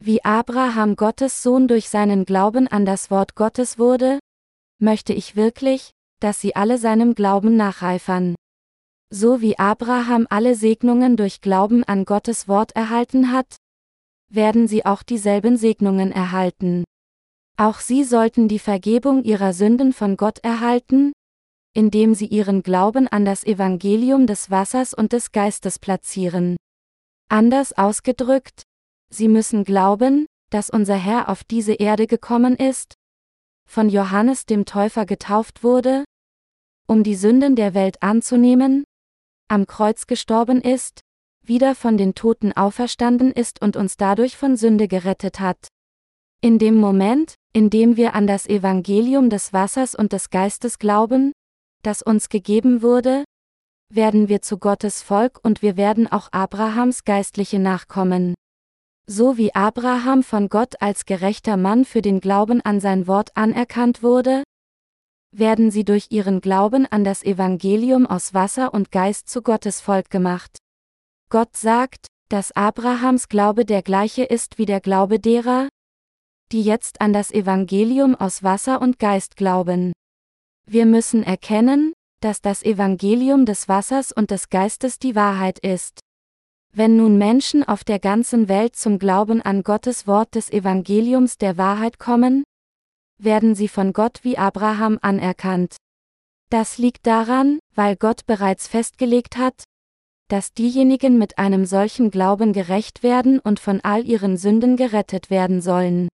Wie Abraham Gottes Sohn durch seinen Glauben an das Wort Gottes wurde, möchte ich wirklich, dass Sie alle seinem Glauben nachreifern. So wie Abraham alle Segnungen durch Glauben an Gottes Wort erhalten hat, werden sie auch dieselben Segnungen erhalten. Auch sie sollten die Vergebung ihrer Sünden von Gott erhalten, indem sie ihren Glauben an das Evangelium des Wassers und des Geistes platzieren. Anders ausgedrückt, sie müssen glauben, dass unser Herr auf diese Erde gekommen ist, von Johannes dem Täufer getauft wurde, um die Sünden der Welt anzunehmen, am Kreuz gestorben ist, wieder von den Toten auferstanden ist und uns dadurch von Sünde gerettet hat. In dem Moment, in dem wir an das Evangelium des Wassers und des Geistes glauben, das uns gegeben wurde, werden wir zu Gottes Volk und wir werden auch Abrahams geistliche Nachkommen. So wie Abraham von Gott als gerechter Mann für den Glauben an sein Wort anerkannt wurde, werden sie durch ihren Glauben an das Evangelium aus Wasser und Geist zu Gottes Volk gemacht. Gott sagt, dass Abrahams Glaube der gleiche ist wie der Glaube derer, die jetzt an das Evangelium aus Wasser und Geist glauben. Wir müssen erkennen, dass das Evangelium des Wassers und des Geistes die Wahrheit ist. Wenn nun Menschen auf der ganzen Welt zum Glauben an Gottes Wort des Evangeliums der Wahrheit kommen, werden sie von Gott wie Abraham anerkannt. Das liegt daran, weil Gott bereits festgelegt hat, dass diejenigen mit einem solchen Glauben gerecht werden und von all ihren Sünden gerettet werden sollen.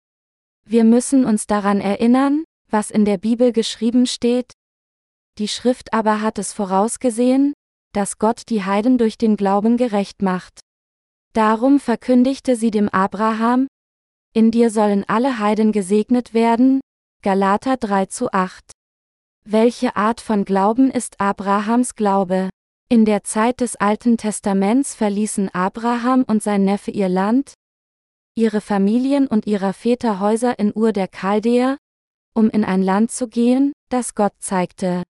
Wir müssen uns daran erinnern, was in der Bibel geschrieben steht, die Schrift aber hat es vorausgesehen, dass Gott die Heiden durch den Glauben gerecht macht. Darum verkündigte sie dem Abraham, in dir sollen alle Heiden gesegnet werden, Galater 3 zu 8. Welche Art von Glauben ist Abrahams Glaube? In der Zeit des Alten Testaments verließen Abraham und sein Neffe ihr Land, ihre Familien und ihrer Väter Häuser in Ur der Chaldäer, um in ein Land zu gehen, das Gott zeigte.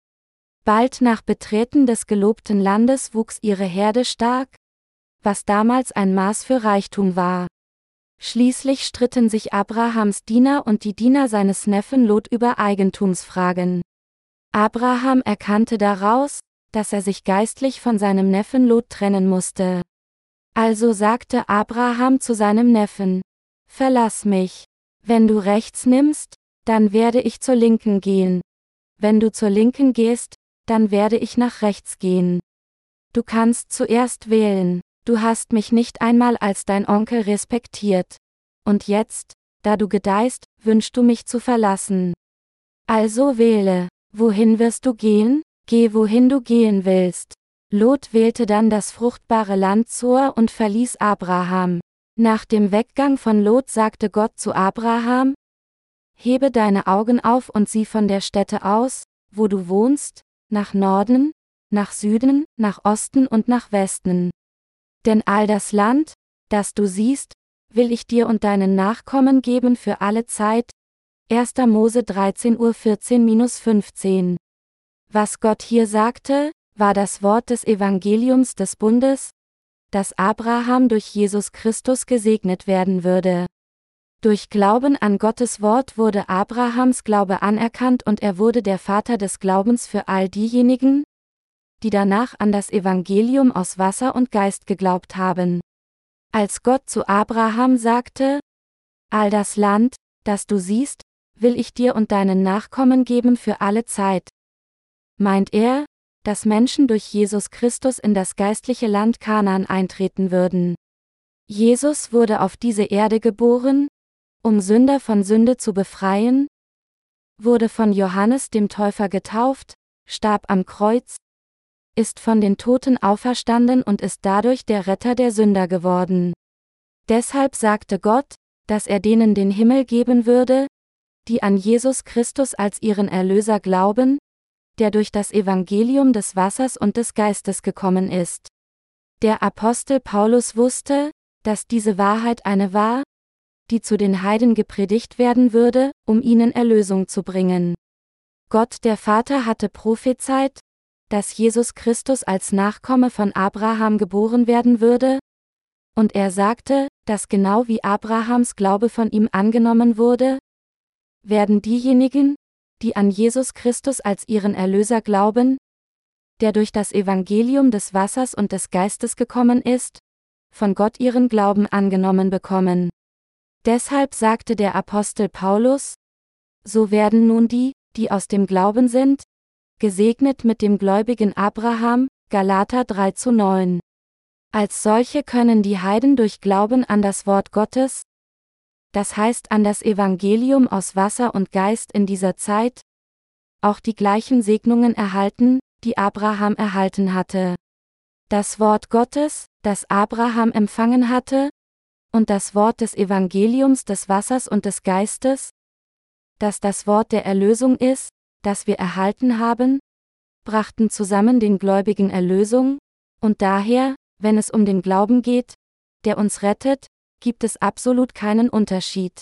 Bald nach Betreten des gelobten Landes wuchs ihre Herde stark, was damals ein Maß für Reichtum war. Schließlich stritten sich Abrahams Diener und die Diener seines Neffen Lot über Eigentumsfragen. Abraham erkannte daraus, dass er sich geistlich von seinem Neffen Lot trennen musste. Also sagte Abraham zu seinem Neffen, Verlass mich. Wenn du rechts nimmst, dann werde ich zur Linken gehen. Wenn du zur Linken gehst, dann werde ich nach rechts gehen. Du kannst zuerst wählen, du hast mich nicht einmal als dein Onkel respektiert. Und jetzt, da du gedeihst, wünschst du mich zu verlassen. Also wähle, wohin wirst du gehen? Geh wohin du gehen willst. Lot wählte dann das fruchtbare Land Zoar und verließ Abraham. Nach dem Weggang von Lot sagte Gott zu Abraham, Hebe deine Augen auf und sieh von der Stätte aus, wo du wohnst, nach Norden, nach Süden, nach Osten und nach Westen. Denn all das Land, das du siehst, will ich dir und deinen Nachkommen geben für alle Zeit. 1. Mose 13 Uhr 14-15. Was Gott hier sagte, war das Wort des Evangeliums des Bundes, dass Abraham durch Jesus Christus gesegnet werden würde. Durch Glauben an Gottes Wort wurde Abrahams Glaube anerkannt und er wurde der Vater des Glaubens für all diejenigen, die danach an das Evangelium aus Wasser und Geist geglaubt haben. Als Gott zu Abraham sagte, All das Land, das du siehst, will ich dir und deinen Nachkommen geben für alle Zeit. Meint er, dass Menschen durch Jesus Christus in das geistliche Land Kanaan eintreten würden. Jesus wurde auf diese Erde geboren, um Sünder von Sünde zu befreien, wurde von Johannes dem Täufer getauft, starb am Kreuz, ist von den Toten auferstanden und ist dadurch der Retter der Sünder geworden. Deshalb sagte Gott, dass er denen den Himmel geben würde, die an Jesus Christus als ihren Erlöser glauben, der durch das Evangelium des Wassers und des Geistes gekommen ist. Der Apostel Paulus wusste, dass diese Wahrheit eine war, die zu den Heiden gepredigt werden würde, um ihnen Erlösung zu bringen. Gott der Vater hatte prophezeit, dass Jesus Christus als Nachkomme von Abraham geboren werden würde, und er sagte, dass genau wie Abrahams Glaube von ihm angenommen wurde, werden diejenigen, die an Jesus Christus als ihren Erlöser glauben, der durch das Evangelium des Wassers und des Geistes gekommen ist, von Gott ihren Glauben angenommen bekommen. Deshalb sagte der Apostel Paulus, so werden nun die, die aus dem Glauben sind, gesegnet mit dem gläubigen Abraham, Galater 3 zu 9. Als solche können die Heiden durch Glauben an das Wort Gottes, das heißt an das Evangelium aus Wasser und Geist in dieser Zeit, auch die gleichen Segnungen erhalten, die Abraham erhalten hatte. Das Wort Gottes, das Abraham empfangen hatte, und das Wort des Evangeliums des Wassers und des Geistes, das das Wort der Erlösung ist, das wir erhalten haben, brachten zusammen den Gläubigen Erlösung, und daher, wenn es um den Glauben geht, der uns rettet, gibt es absolut keinen Unterschied.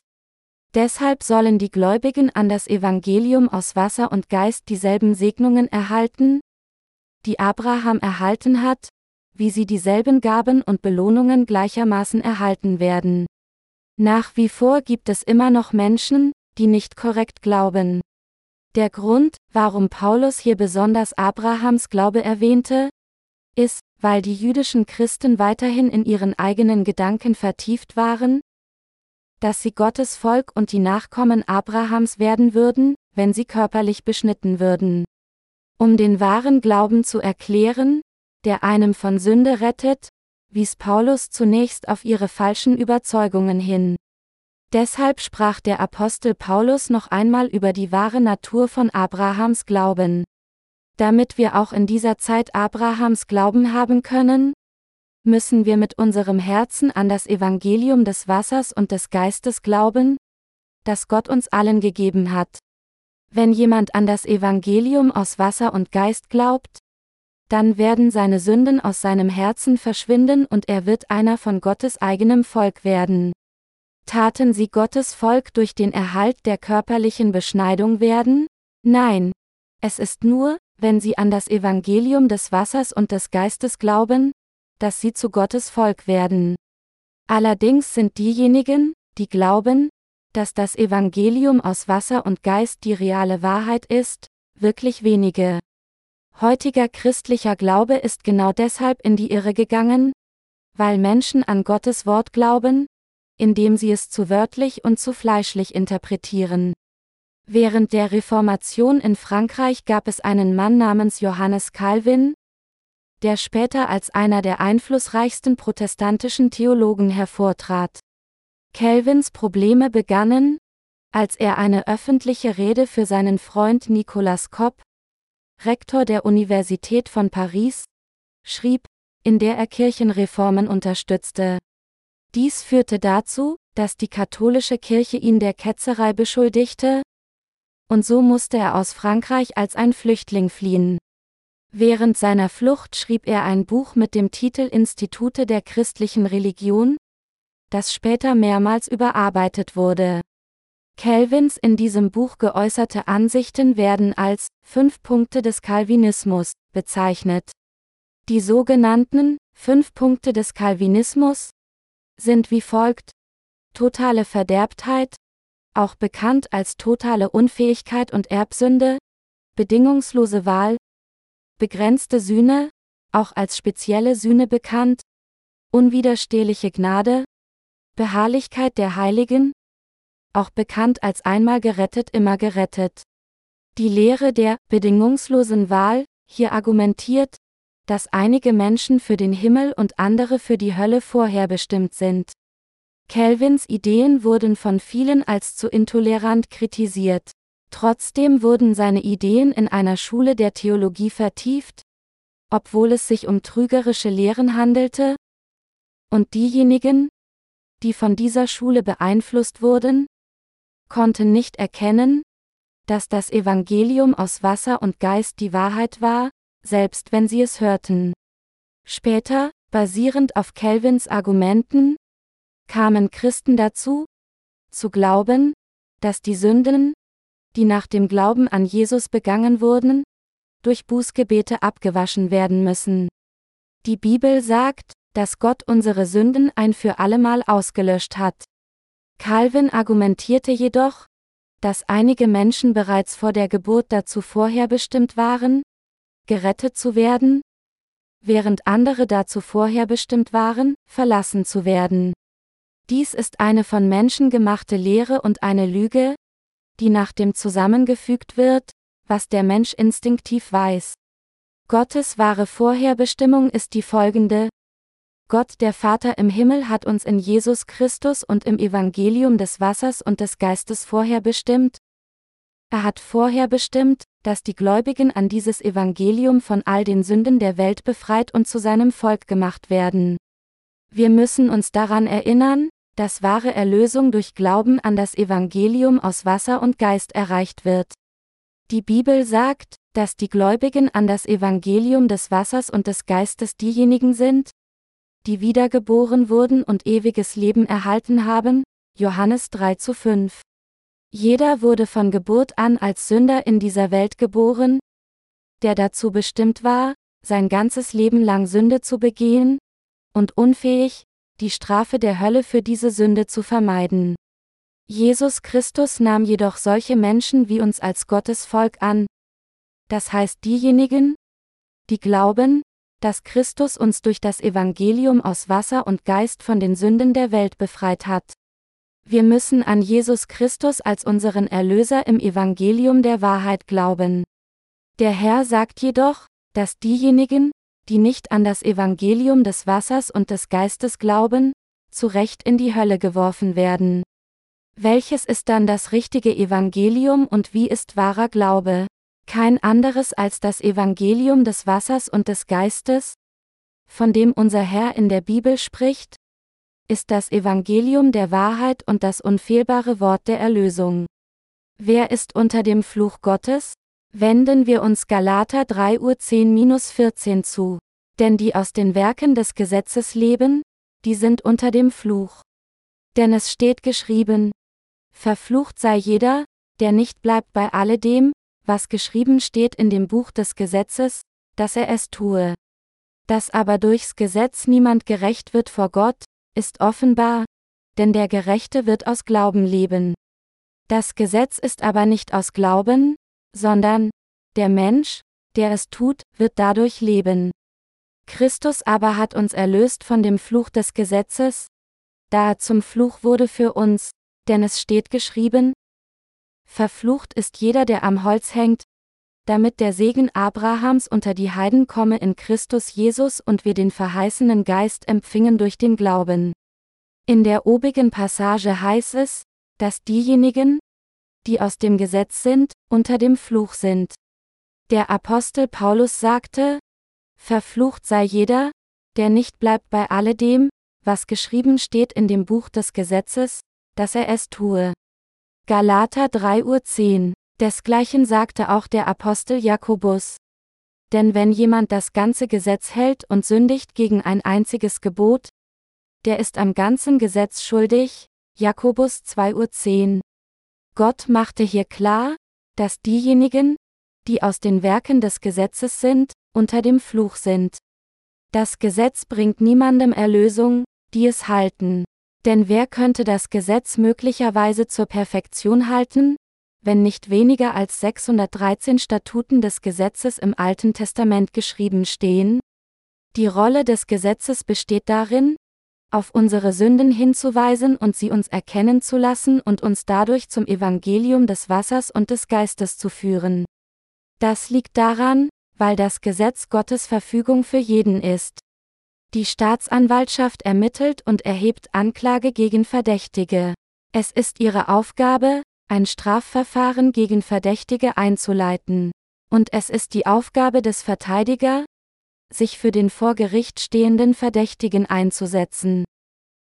Deshalb sollen die Gläubigen an das Evangelium aus Wasser und Geist dieselben Segnungen erhalten, die Abraham erhalten hat, wie sie dieselben Gaben und Belohnungen gleichermaßen erhalten werden. Nach wie vor gibt es immer noch Menschen, die nicht korrekt glauben. Der Grund, warum Paulus hier besonders Abrahams Glaube erwähnte, ist, weil die jüdischen Christen weiterhin in ihren eigenen Gedanken vertieft waren, dass sie Gottes Volk und die Nachkommen Abrahams werden würden, wenn sie körperlich beschnitten würden. Um den wahren Glauben zu erklären, der einem von Sünde rettet, wies Paulus zunächst auf ihre falschen Überzeugungen hin. Deshalb sprach der Apostel Paulus noch einmal über die wahre Natur von Abrahams Glauben. Damit wir auch in dieser Zeit Abrahams Glauben haben können, müssen wir mit unserem Herzen an das Evangelium des Wassers und des Geistes glauben, das Gott uns allen gegeben hat. Wenn jemand an das Evangelium aus Wasser und Geist glaubt, dann werden seine Sünden aus seinem Herzen verschwinden und er wird einer von Gottes eigenem Volk werden. Taten sie Gottes Volk durch den Erhalt der körperlichen Beschneidung werden? Nein. Es ist nur, wenn sie an das Evangelium des Wassers und des Geistes glauben, dass sie zu Gottes Volk werden. Allerdings sind diejenigen, die glauben, dass das Evangelium aus Wasser und Geist die reale Wahrheit ist, wirklich wenige. Heutiger christlicher Glaube ist genau deshalb in die Irre gegangen, weil Menschen an Gottes Wort glauben, indem sie es zu wörtlich und zu fleischlich interpretieren. Während der Reformation in Frankreich gab es einen Mann namens Johannes Calvin, der später als einer der einflussreichsten protestantischen Theologen hervortrat. Calvins Probleme begannen, als er eine öffentliche Rede für seinen Freund Nicolas Kopp, Rektor der Universität von Paris, schrieb, in der er Kirchenreformen unterstützte. Dies führte dazu, dass die katholische Kirche ihn der Ketzerei beschuldigte, und so musste er aus Frankreich als ein Flüchtling fliehen. Während seiner Flucht schrieb er ein Buch mit dem Titel Institute der christlichen Religion, das später mehrmals überarbeitet wurde. Calvins in diesem Buch geäußerte Ansichten werden als fünf Punkte des Calvinismus bezeichnet. Die sogenannten fünf Punkte des Calvinismus sind wie folgt totale Verderbtheit, auch bekannt als totale Unfähigkeit und Erbsünde, bedingungslose Wahl, begrenzte Sühne, auch als spezielle Sühne bekannt, unwiderstehliche Gnade, Beharrlichkeit der Heiligen, auch bekannt als einmal gerettet immer gerettet. Die Lehre der bedingungslosen Wahl hier argumentiert, dass einige Menschen für den Himmel und andere für die Hölle vorherbestimmt sind. Calvins Ideen wurden von vielen als zu intolerant kritisiert. Trotzdem wurden seine Ideen in einer Schule der Theologie vertieft, obwohl es sich um trügerische Lehren handelte, und diejenigen, die von dieser Schule beeinflusst wurden, konnten nicht erkennen, dass das Evangelium aus Wasser und Geist die Wahrheit war, selbst wenn sie es hörten. Später, basierend auf Calvins Argumenten, kamen Christen dazu, zu glauben, dass die Sünden, die nach dem Glauben an Jesus begangen wurden, durch Bußgebete abgewaschen werden müssen. Die Bibel sagt, dass Gott unsere Sünden ein für allemal ausgelöscht hat. Calvin argumentierte jedoch, dass einige Menschen bereits vor der Geburt dazu vorherbestimmt waren, gerettet zu werden, während andere dazu vorherbestimmt waren, verlassen zu werden. Dies ist eine von Menschen gemachte Lehre und eine Lüge, die nach dem zusammengefügt wird, was der Mensch instinktiv weiß. Gottes wahre Vorherbestimmung ist die folgende. Gott der Vater im Himmel hat uns in Jesus Christus und im Evangelium des Wassers und des Geistes vorherbestimmt, Er hat vorher bestimmt, dass die Gläubigen an dieses Evangelium von all den Sünden der Welt befreit und zu seinem Volk gemacht werden. Wir müssen uns daran erinnern, dass wahre Erlösung durch Glauben an das Evangelium aus Wasser und Geist erreicht wird. Die Bibel sagt, dass die Gläubigen an das Evangelium des Wassers und des Geistes diejenigen sind, die wiedergeboren wurden und ewiges Leben erhalten haben, Johannes 3 zu 5. Jeder wurde von Geburt an als Sünder in dieser Welt geboren, der dazu bestimmt war, sein ganzes Leben lang Sünde zu begehen, und unfähig, die Strafe der Hölle für diese Sünde zu vermeiden. Jesus Christus nahm jedoch solche Menschen wie uns als Gottes Volk an, das heißt diejenigen, die glauben, dass Christus uns durch das Evangelium aus Wasser und Geist von den Sünden der Welt befreit hat. Wir müssen an Jesus Christus als unseren Erlöser im Evangelium der Wahrheit glauben. Der Herr sagt jedoch, dass diejenigen, die nicht an das Evangelium des Wassers und des Geistes glauben, zu Recht in die Hölle geworfen werden. Welches ist dann das richtige Evangelium und wie ist wahrer Glaube? Kein anderes als das Evangelium des Wassers und des Geistes, von dem unser Herr in der Bibel spricht, ist das Evangelium der Wahrheit und das unfehlbare Wort der Erlösung. Wer ist unter dem Fluch Gottes? Wenden wir uns Galater 3 Uhr 10-14 zu. Denn die aus den Werken des Gesetzes leben, die sind unter dem Fluch. Denn es steht geschrieben, Verflucht sei jeder, der nicht bleibt bei alledem, was geschrieben steht in dem Buch des Gesetzes, dass er es tue. Dass aber durchs Gesetz niemand gerecht wird vor Gott, ist offenbar, denn der Gerechte wird aus Glauben leben. Das Gesetz ist aber nicht aus Glauben, sondern, der Mensch, der es tut, wird dadurch leben. Christus aber hat uns erlöst von dem Fluch des Gesetzes, da er zum Fluch wurde für uns, denn es steht geschrieben, Verflucht ist jeder, der am Holz hängt, damit der Segen Abrahams unter die Heiden komme in Christus Jesus und wir den verheißenen Geist empfingen durch den Glauben. In der obigen Passage heißt es, dass diejenigen, die aus dem Gesetz sind, unter dem Fluch sind. Der Apostel Paulus sagte, Verflucht sei jeder, der nicht bleibt bei alledem, was geschrieben steht in dem Buch des Gesetzes, dass er es tue. Galater 3 Uhr 10 Desgleichen sagte auch der Apostel Jakobus. Denn wenn jemand das ganze Gesetz hält und sündigt gegen ein einziges Gebot, der ist am ganzen Gesetz schuldig, Jakobus 2 Uhr 10. Gott machte hier klar, dass diejenigen, die aus den Werken des Gesetzes sind, unter dem Fluch sind. Das Gesetz bringt niemandem Erlösung, die es halten. Denn wer könnte das Gesetz möglicherweise zur Perfektion halten, wenn nicht weniger als 613 Statuten des Gesetzes im Alten Testament geschrieben stehen? Die Rolle des Gesetzes besteht darin, auf unsere Sünden hinzuweisen und sie uns erkennen zu lassen und uns dadurch zum Evangelium des Wassers und des Geistes zu führen. Das liegt daran, weil das Gesetz Gottes Verfügung für jeden ist. Die Staatsanwaltschaft ermittelt und erhebt Anklage gegen Verdächtige. Es ist ihre Aufgabe, ein Strafverfahren gegen Verdächtige einzuleiten. Und es ist die Aufgabe des Verteidiger, sich für den vor Gericht stehenden Verdächtigen einzusetzen.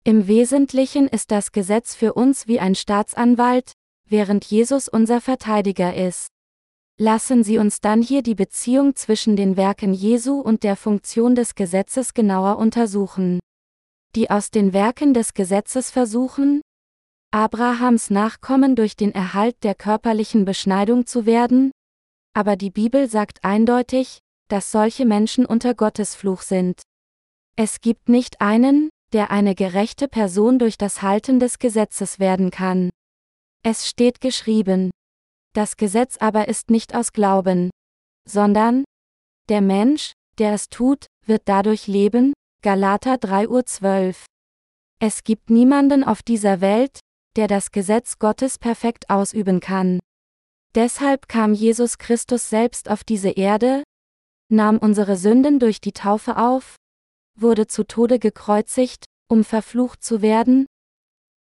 Im Wesentlichen ist das Gesetz für uns wie ein Staatsanwalt, während Jesus unser Verteidiger ist. Lassen Sie uns dann hier die Beziehung zwischen den Werken Jesu und der Funktion des Gesetzes genauer untersuchen. Die aus den Werken des Gesetzes versuchen, Abrahams Nachkommen durch den Erhalt der körperlichen Beschneidung zu werden? Aber die Bibel sagt eindeutig, dass solche Menschen unter Gottes Fluch sind. Es gibt nicht einen, der eine gerechte Person durch das Halten des Gesetzes werden kann. Es steht geschrieben. Das Gesetz aber ist nicht aus Glauben, sondern der Mensch, der es tut, wird dadurch leben. Galater 3.12 Uhr. Es gibt niemanden auf dieser Welt, der das Gesetz Gottes perfekt ausüben kann. Deshalb kam Jesus Christus selbst auf diese Erde, nahm unsere Sünden durch die Taufe auf, wurde zu Tode gekreuzigt, um verflucht zu werden,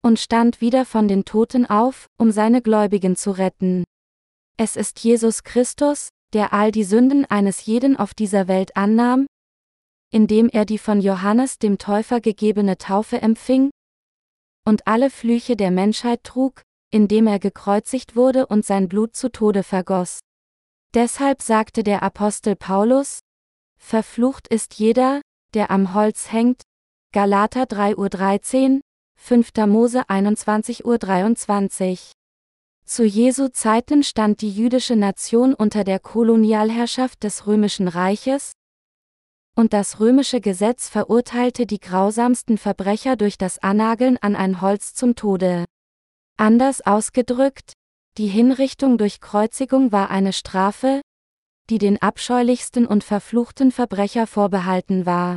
und stand wieder von den Toten auf, um seine Gläubigen zu retten. Es ist Jesus Christus, der all die Sünden eines jeden auf dieser Welt annahm, indem er die von Johannes dem Täufer gegebene Taufe empfing, und alle Flüche der Menschheit trug, indem er gekreuzigt wurde und sein Blut zu Tode vergoss. Deshalb sagte der Apostel Paulus, Verflucht ist jeder, der am Holz hängt, Galater 3.13 Uhr, 5. Mose 21.23 Uhr. Zu Jesu Zeiten stand die jüdische Nation unter der Kolonialherrschaft des römischen Reiches, und das römische Gesetz verurteilte die grausamsten Verbrecher durch das Annageln an ein Holz zum Tode. Anders ausgedrückt, die Hinrichtung durch Kreuzigung war eine Strafe, die den abscheulichsten und verfluchten Verbrecher vorbehalten war.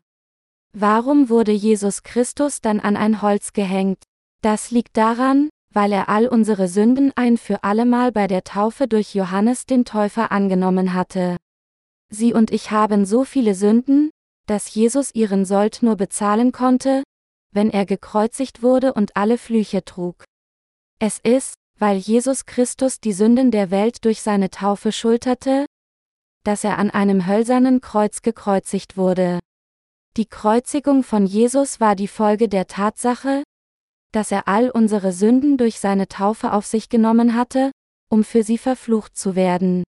Warum wurde Jesus Christus dann an ein Holz gehängt? Das liegt daran, weil er all unsere Sünden ein für allemal bei der Taufe durch Johannes den Täufer angenommen hatte. Sie und ich haben so viele Sünden, dass Jesus ihren Sold nur bezahlen konnte, wenn er gekreuzigt wurde und alle Flüche trug. Es ist, weil Jesus Christus die Sünden der Welt durch seine Taufe schulterte, dass er an einem hölzernen Kreuz gekreuzigt wurde. Die Kreuzigung von Jesus war die Folge der Tatsache, dass er all unsere Sünden durch seine Taufe auf sich genommen hatte, um für sie verflucht zu werden.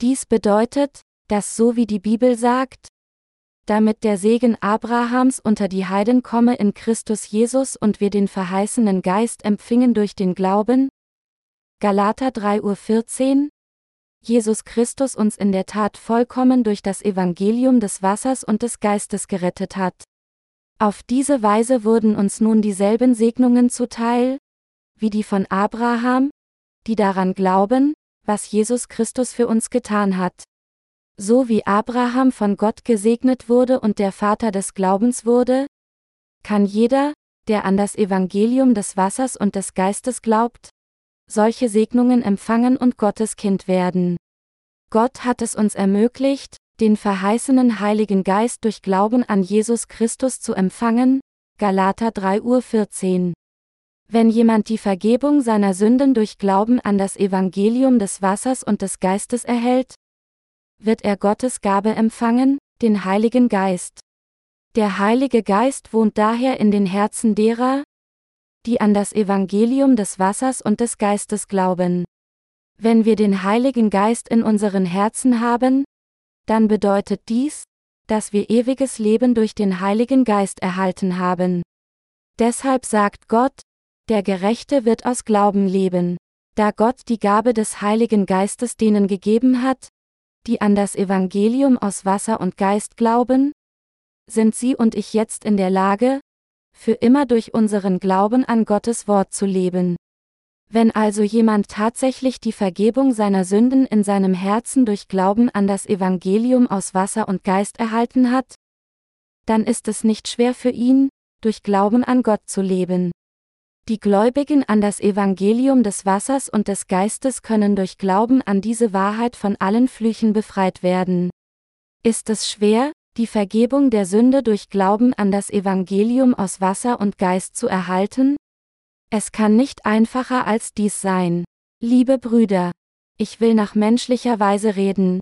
Dies bedeutet, dass so wie die Bibel sagt, damit der Segen Abrahams unter die Heiden komme in Christus Jesus und wir den verheißenen Geist empfingen durch den Glauben, Galater 3.14 Uhr Jesus Christus uns in der Tat vollkommen durch das Evangelium des Wassers und des Geistes gerettet hat. Auf diese Weise wurden uns nun dieselben Segnungen zuteil, wie die von Abraham, die daran glauben, was Jesus Christus für uns getan hat. So wie Abraham von Gott gesegnet wurde und der Vater des Glaubens wurde, kann jeder, der an das Evangelium des Wassers und des Geistes glaubt, solche Segnungen empfangen und Gottes Kind werden. Gott hat es uns ermöglicht, den verheißenen Heiligen Geist durch Glauben an Jesus Christus zu empfangen, Galater 3.14 Uhr. Wenn jemand die Vergebung seiner Sünden durch Glauben an das Evangelium des Wassers und des Geistes erhält, wird er Gottes Gabe empfangen, den Heiligen Geist. Der Heilige Geist wohnt daher in den Herzen derer, die an das Evangelium des Wassers und des Geistes glauben. Wenn wir den Heiligen Geist in unseren Herzen haben, dann bedeutet dies, dass wir ewiges Leben durch den Heiligen Geist erhalten haben. Deshalb sagt Gott, der Gerechte wird aus Glauben leben. Da Gott die Gabe des Heiligen Geistes denen gegeben hat, die an das Evangelium aus Wasser und Geist glauben, sind Sie und ich jetzt in der Lage, für immer durch unseren Glauben an Gottes Wort zu leben. Wenn also jemand tatsächlich die Vergebung seiner Sünden in seinem Herzen durch Glauben an das Evangelium aus Wasser und Geist erhalten hat, dann ist es nicht schwer für ihn, durch Glauben an Gott zu leben. Die Gläubigen an das Evangelium des Wassers und des Geistes können durch Glauben an diese Wahrheit von allen Flüchen befreit werden. Ist es schwer, die Vergebung der Sünde durch Glauben an das Evangelium aus Wasser und Geist zu erhalten? Es kann nicht einfacher als dies sein. Liebe Brüder, ich will nach menschlicher Weise reden.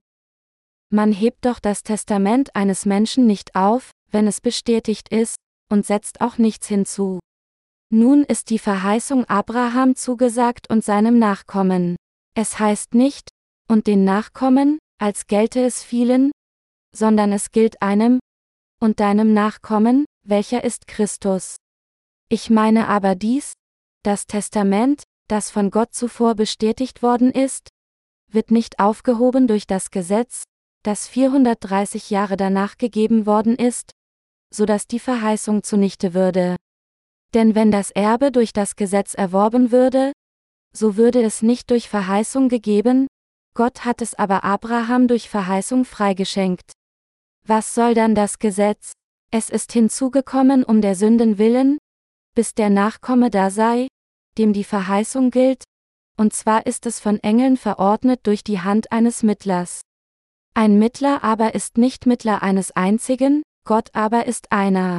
Man hebt doch das Testament eines Menschen nicht auf, wenn es bestätigt ist, und setzt auch nichts hinzu. Nun ist die Verheißung Abraham zugesagt und seinem Nachkommen. Es heißt nicht, und den Nachkommen, als gelte es vielen, sondern es gilt einem und deinem Nachkommen, welcher ist Christus. Ich meine aber dies, das Testament, das von Gott zuvor bestätigt worden ist, wird nicht aufgehoben durch das Gesetz, das 430 Jahre danach gegeben worden ist, so dass die Verheißung zunichte würde. Denn wenn das Erbe durch das Gesetz erworben würde, so würde es nicht durch Verheißung gegeben, Gott hat es aber Abraham durch Verheißung freigeschenkt. Was soll dann das Gesetz? Es ist hinzugekommen um der Sünden willen, bis der Nachkomme da sei, dem die Verheißung gilt, und zwar ist es von Engeln verordnet durch die Hand eines Mittlers. Ein Mittler aber ist nicht Mittler eines einzigen, Gott aber ist einer.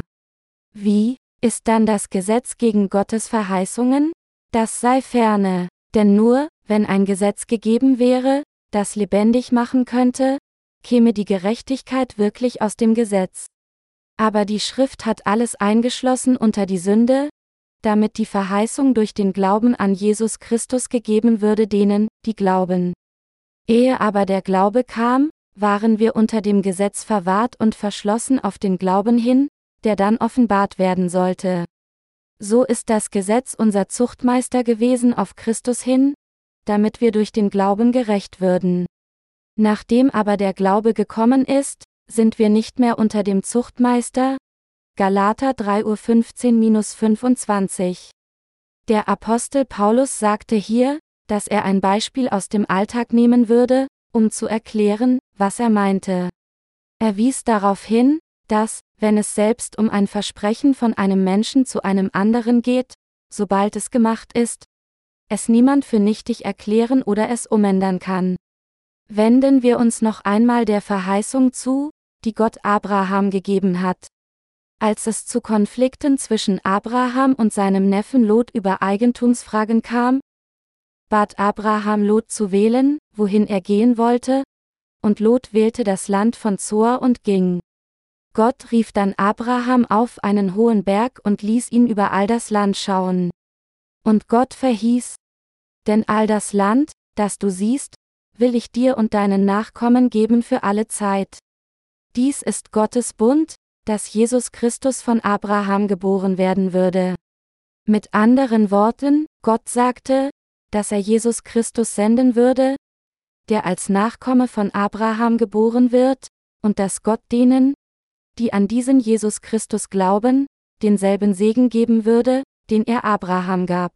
Wie, ist dann das Gesetz gegen Gottes Verheißungen? Das sei ferne, denn nur, wenn ein Gesetz gegeben wäre, das lebendig machen könnte, käme die Gerechtigkeit wirklich aus dem Gesetz. Aber die Schrift hat alles eingeschlossen unter die Sünde, damit die Verheißung durch den Glauben an Jesus Christus gegeben würde denen, die glauben. Ehe aber der Glaube kam, waren wir unter dem Gesetz verwahrt und verschlossen auf den Glauben hin, der dann offenbart werden sollte. So ist das Gesetz unser Zuchtmeister gewesen auf Christus hin, damit wir durch den Glauben gerecht würden. Nachdem aber der Glaube gekommen ist, sind wir nicht mehr unter dem Zuchtmeister, Galater 3.15-25. Der Apostel Paulus sagte hier, dass er ein Beispiel aus dem Alltag nehmen würde, um zu erklären, was er meinte. Er wies darauf hin, dass, wenn es selbst um ein Versprechen von einem Menschen zu einem anderen geht, sobald es gemacht ist, es niemand für nichtig erklären oder es umändern kann. Wenden wir uns noch einmal der Verheißung zu, die Gott Abraham gegeben hat. Als es zu Konflikten zwischen Abraham und seinem Neffen Lot über Eigentumsfragen kam, bat Abraham Lot zu wählen, wohin er gehen wollte, und Lot wählte das Land von Zoar und ging. Gott rief dann Abraham auf einen hohen Berg und ließ ihn über all das Land schauen. Und Gott verhieß, denn all das Land, das du siehst, will ich dir und deinen Nachkommen geben für alle Zeit. Dies ist Gottes Bund, dass Jesus Christus von Abraham geboren werden würde. Mit anderen Worten, Gott sagte, dass er Jesus Christus senden würde, der als Nachkomme von Abraham geboren wird, und dass Gott denen, die an diesen Jesus Christus glauben, denselben Segen geben würde, den er Abraham gab.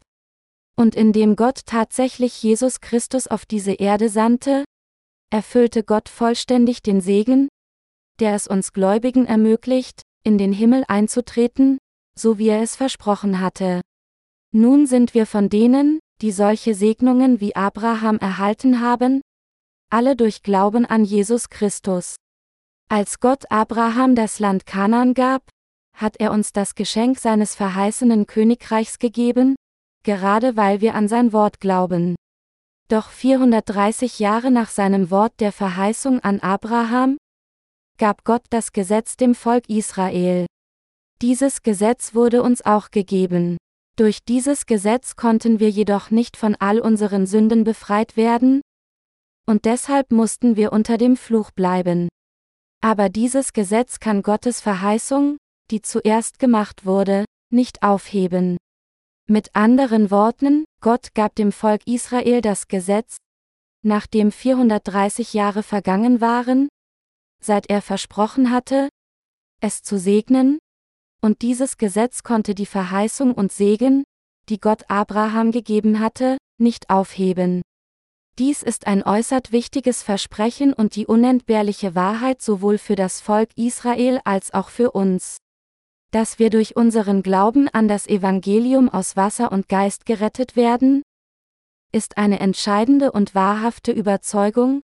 Und indem Gott tatsächlich Jesus Christus auf diese Erde sandte, erfüllte Gott vollständig den Segen, der es uns Gläubigen ermöglicht, in den Himmel einzutreten, so wie er es versprochen hatte. Nun sind wir von denen, die solche Segnungen wie Abraham erhalten haben, alle durch Glauben an Jesus Christus. Als Gott Abraham das Land Kanaan gab, hat er uns das Geschenk seines verheißenen Königreichs gegeben, gerade weil wir an sein Wort glauben. Doch 430 Jahre nach seinem Wort der Verheißung an Abraham, gab Gott das Gesetz dem Volk Israel. Dieses Gesetz wurde uns auch gegeben. Durch dieses Gesetz konnten wir jedoch nicht von all unseren Sünden befreit werden, und deshalb mussten wir unter dem Fluch bleiben. Aber dieses Gesetz kann Gottes Verheißung, die zuerst gemacht wurde, nicht aufheben. Mit anderen Worten, Gott gab dem Volk Israel das Gesetz, nachdem 430 Jahre vergangen waren, seit er versprochen hatte, es zu segnen, und dieses Gesetz konnte die Verheißung und Segen, die Gott Abraham gegeben hatte, nicht aufheben. Dies ist ein äußerst wichtiges Versprechen und die unentbehrliche Wahrheit sowohl für das Volk Israel als auch für uns. Dass wir durch unseren Glauben an das Evangelium aus Wasser und Geist gerettet werden, ist eine entscheidende und wahrhafte Überzeugung,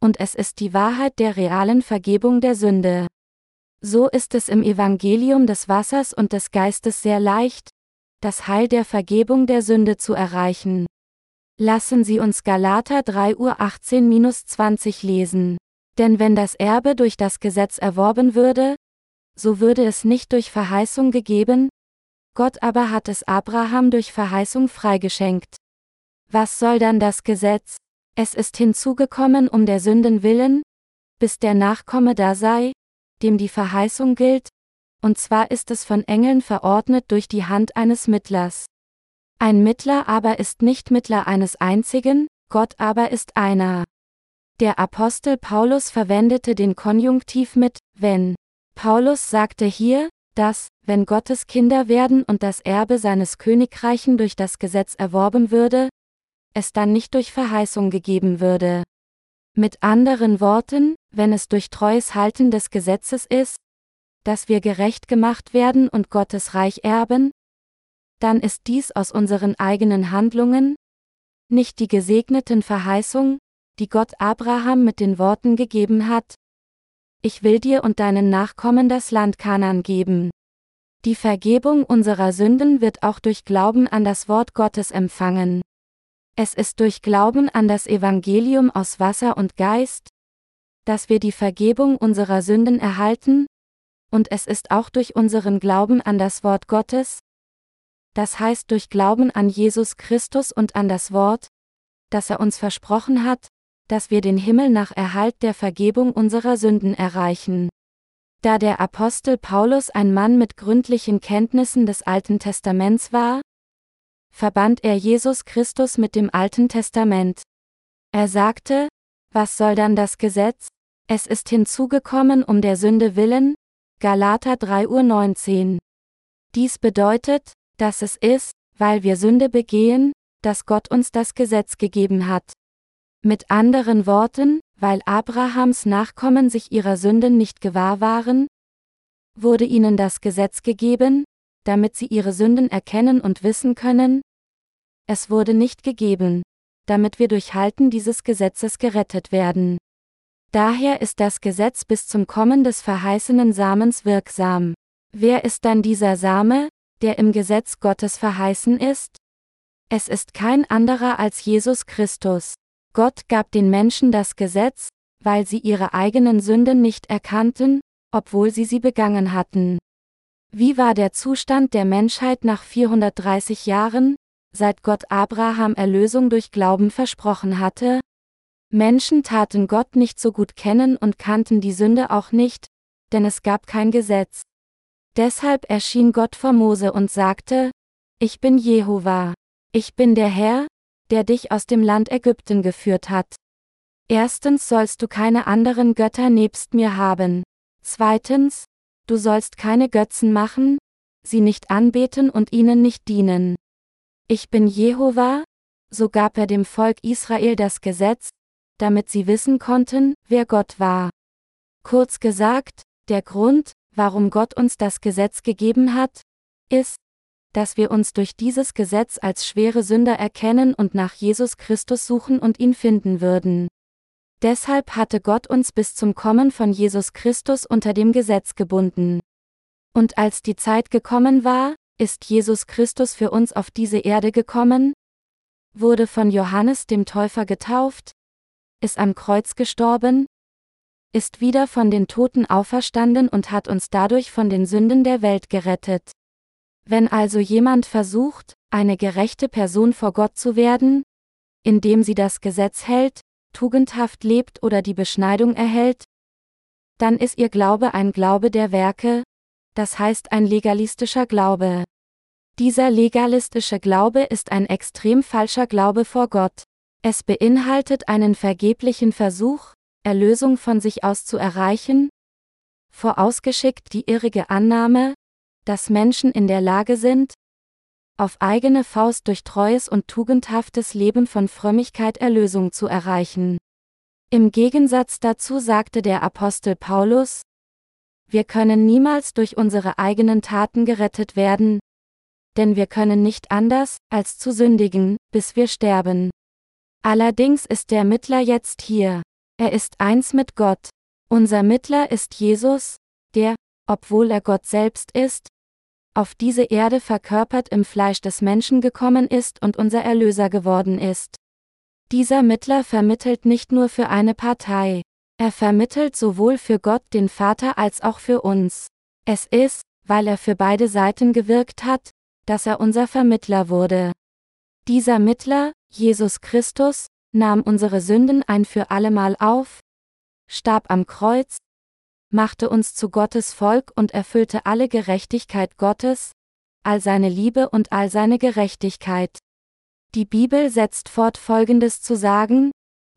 und es ist die Wahrheit der realen Vergebung der Sünde. So ist es im Evangelium des Wassers und des Geistes sehr leicht, das Heil der Vergebung der Sünde zu erreichen. Lassen Sie uns Galater 3 Uhr 18-20 lesen. Denn wenn das Erbe durch das Gesetz erworben würde, so würde es nicht durch Verheißung gegeben, Gott aber hat es Abraham durch Verheißung freigeschenkt. Was soll dann das Gesetz? Es ist hinzugekommen um der Sünden willen, bis der Nachkomme da sei, dem die Verheißung gilt, und zwar ist es von Engeln verordnet durch die Hand eines Mittlers. Ein Mittler aber ist nicht Mittler eines einzigen, Gott aber ist einer. Der Apostel Paulus verwendete den Konjunktiv mit wenn. Paulus sagte hier, dass, wenn Gottes Kinder werden und das Erbe seines Königreichen durch das Gesetz erworben würde, es dann nicht durch Verheißung gegeben würde. Mit anderen Worten, wenn es durch treues Halten des Gesetzes ist, dass wir gerecht gemacht werden und Gottes Reich erben, dann ist dies aus unseren eigenen Handlungen, nicht die gesegneten Verheißung, die Gott Abraham mit den Worten gegeben hat. Ich will dir und deinen Nachkommen das Land Kanan geben. Die Vergebung unserer Sünden wird auch durch Glauben an das Wort Gottes empfangen. Es ist durch Glauben an das Evangelium aus Wasser und Geist, dass wir die Vergebung unserer Sünden erhalten, und es ist auch durch unseren Glauben an das Wort Gottes, das heißt durch Glauben an Jesus Christus und an das Wort, das er uns versprochen hat, dass wir den Himmel nach Erhalt der Vergebung unserer Sünden erreichen. Da der Apostel Paulus ein Mann mit gründlichen Kenntnissen des Alten Testaments war, verband er Jesus Christus mit dem Alten Testament. Er sagte, was soll dann das Gesetz? Es ist hinzugekommen um der Sünde willen, Galater 3.19 Uhr. Dies bedeutet, dass es ist, weil wir Sünde begehen, dass Gott uns das Gesetz gegeben hat. Mit anderen Worten, weil Abrahams Nachkommen sich ihrer Sünden nicht gewahr waren, wurde ihnen das Gesetz gegeben, damit sie ihre Sünden erkennen und wissen können? Es wurde nicht gegeben, damit wir durch Halten dieses Gesetzes gerettet werden. Daher ist das Gesetz bis zum Kommen des verheißenen Samens wirksam. Wer ist dann dieser Same, der im Gesetz Gottes verheißen ist? Es ist kein anderer als Jesus Christus. Gott gab den Menschen das Gesetz, weil sie ihre eigenen Sünden nicht erkannten, obwohl sie sie begangen hatten. Wie war der Zustand der Menschheit nach 430 Jahren, seit Gott Abraham Erlösung durch Glauben versprochen hatte? Menschen taten Gott nicht so gut kennen und kannten die Sünde auch nicht, denn es gab kein Gesetz. Deshalb erschien Gott vor Mose und sagte, Ich bin Jehova. Ich bin der Herr, der dich aus dem Land Ägypten geführt hat. Erstens sollst du keine anderen Götter nebst mir haben. Zweitens, du sollst keine Götzen machen, sie nicht anbeten und ihnen nicht dienen. Ich bin Jehova, so gab er dem Volk Israel das Gesetz, damit sie wissen konnten, wer Gott war. Kurz gesagt, der Grund, warum Gott uns das Gesetz gegeben hat, ist, dass wir uns durch dieses Gesetz als schwere Sünder erkennen und nach Jesus Christus suchen und ihn finden würden. Deshalb hatte Gott uns bis zum Kommen von Jesus Christus unter dem Gesetz gebunden. Und als die Zeit gekommen war, ist Jesus Christus für uns auf diese Erde gekommen, wurde von Johannes dem Täufer getauft, ist am Kreuz gestorben, ist wieder von den Toten auferstanden und hat uns dadurch von den Sünden der Welt gerettet. Wenn also jemand versucht, eine gerechte Person vor Gott zu werden, indem sie das Gesetz hält, tugendhaft lebt oder die Beschneidung erhält, dann ist ihr Glaube ein Glaube der Werke, das heißt ein legalistischer Glaube. Dieser legalistische Glaube ist ein extrem falscher Glaube vor Gott. Es beinhaltet einen vergeblichen Versuch, Erlösung von sich aus zu erreichen, vorausgeschickt die irrige Annahme, dass Menschen in der Lage sind, auf eigene Faust durch treues und tugendhaftes Leben von Frömmigkeit Erlösung zu erreichen. Im Gegensatz dazu sagte der Apostel Paulus, wir können niemals durch unsere eigenen Taten gerettet werden, denn wir können nicht anders, als zu sündigen, bis wir sterben. Allerdings ist der Mittler jetzt hier. Er ist eins mit Gott. Unser Mittler ist Jesus, der, obwohl er Gott selbst ist, auf diese Erde verkörpert im Fleisch des Menschen gekommen ist und unser Erlöser geworden ist. Dieser Mittler vermittelt nicht nur für eine Partei. Er vermittelt sowohl für Gott den Vater als auch für uns. Es ist, weil er für beide Seiten gewirkt hat, dass er unser Vermittler wurde. Dieser Mittler, Jesus Christus, nahm unsere Sünden ein für allemal auf, starb am Kreuz, machte uns zu Gottes Volk und erfüllte alle Gerechtigkeit Gottes, all seine Liebe und all seine Gerechtigkeit. Die Bibel setzt fort Folgendes zu sagen,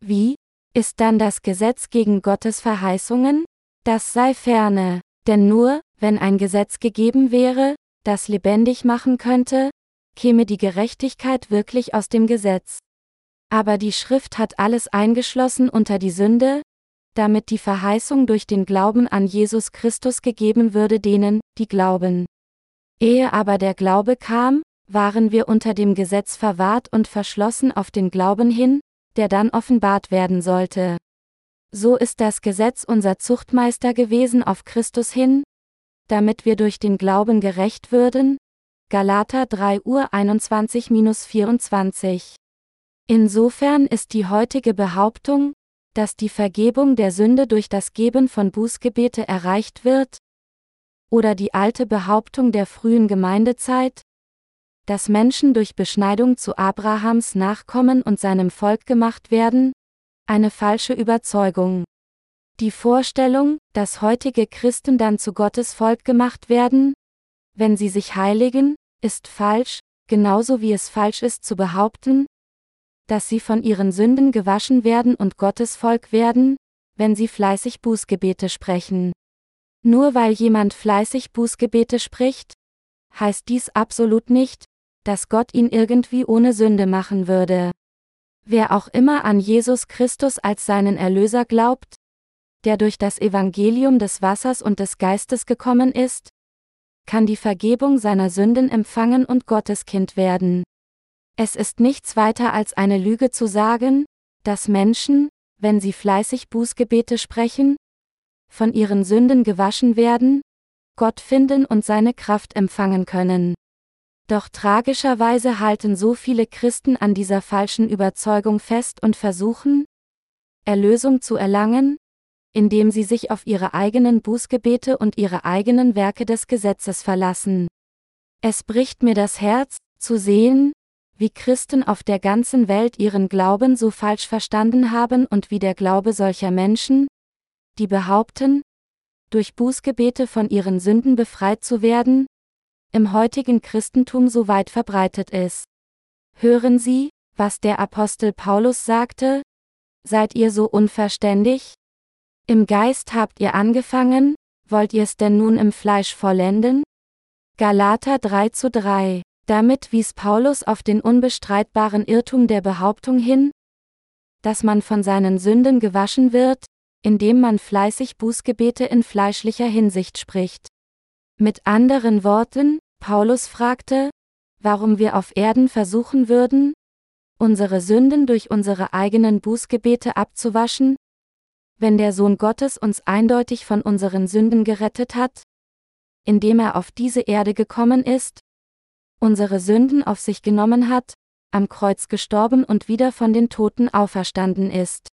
wie, ist dann das Gesetz gegen Gottes Verheißungen? Das sei ferne, denn nur, wenn ein Gesetz gegeben wäre, das lebendig machen könnte, käme die Gerechtigkeit wirklich aus dem Gesetz. Aber die Schrift hat alles eingeschlossen unter die Sünde, damit die Verheißung durch den Glauben an Jesus Christus gegeben würde denen, die glauben. Ehe aber der Glaube kam, waren wir unter dem Gesetz verwahrt und verschlossen auf den Glauben hin, der dann offenbart werden sollte. So ist das Gesetz unser Zuchtmeister gewesen auf Christus hin, damit wir durch den Glauben gerecht würden. Galater 3 Uhr 21-24 Insofern ist die heutige Behauptung, dass die Vergebung der Sünde durch das Geben von Bußgebete erreicht wird, oder die alte Behauptung der frühen Gemeindezeit, dass Menschen durch Beschneidung zu Abrahams Nachkommen und seinem Volk gemacht werden, eine falsche Überzeugung. Die Vorstellung, dass heutige Christen dann zu Gottes Volk gemacht werden, wenn sie sich heiligen, ist falsch, genauso wie es falsch ist zu behaupten, dass sie von ihren Sünden gewaschen werden und Gottes Volk werden, wenn sie fleißig Bußgebete sprechen. Nur weil jemand fleißig Bußgebete spricht, heißt dies absolut nicht, dass Gott ihn irgendwie ohne Sünde machen würde. Wer auch immer an Jesus Christus als seinen Erlöser glaubt, der durch das Evangelium des Wassers und des Geistes gekommen ist, kann die Vergebung seiner Sünden empfangen und Gottes Kind werden. Es ist nichts weiter als eine Lüge zu sagen, dass Menschen, wenn sie fleißig Bußgebete sprechen, von ihren Sünden gewaschen werden, Gott finden und seine Kraft empfangen können. Doch tragischerweise halten so viele Christen an dieser falschen Überzeugung fest und versuchen, Erlösung zu erlangen, indem sie sich auf ihre eigenen Bußgebete und ihre eigenen Werke des Gesetzes verlassen. Es bricht mir das Herz, zu sehen, wie Christen auf der ganzen Welt ihren Glauben so falsch verstanden haben und wie der Glaube solcher Menschen, die behaupten, durch Bußgebete von ihren Sünden befreit zu werden, im heutigen Christentum so weit verbreitet ist. Hören Sie, was der Apostel Paulus sagte? Seid ihr so unverständig? Im Geist habt ihr angefangen, wollt ihr's denn nun im Fleisch vollenden? Galater 3 zu 3. Damit wies Paulus auf den unbestreitbaren Irrtum der Behauptung hin, dass man von seinen Sünden gewaschen wird, indem man fleißig Bußgebete in fleischlicher Hinsicht spricht. Mit anderen Worten, Paulus fragte, warum wir auf Erden versuchen würden, unsere Sünden durch unsere eigenen Bußgebete abzuwaschen, wenn der Sohn Gottes uns eindeutig von unseren Sünden gerettet hat, indem er auf diese Erde gekommen ist, unsere Sünden auf sich genommen hat, am Kreuz gestorben und wieder von den Toten auferstanden ist.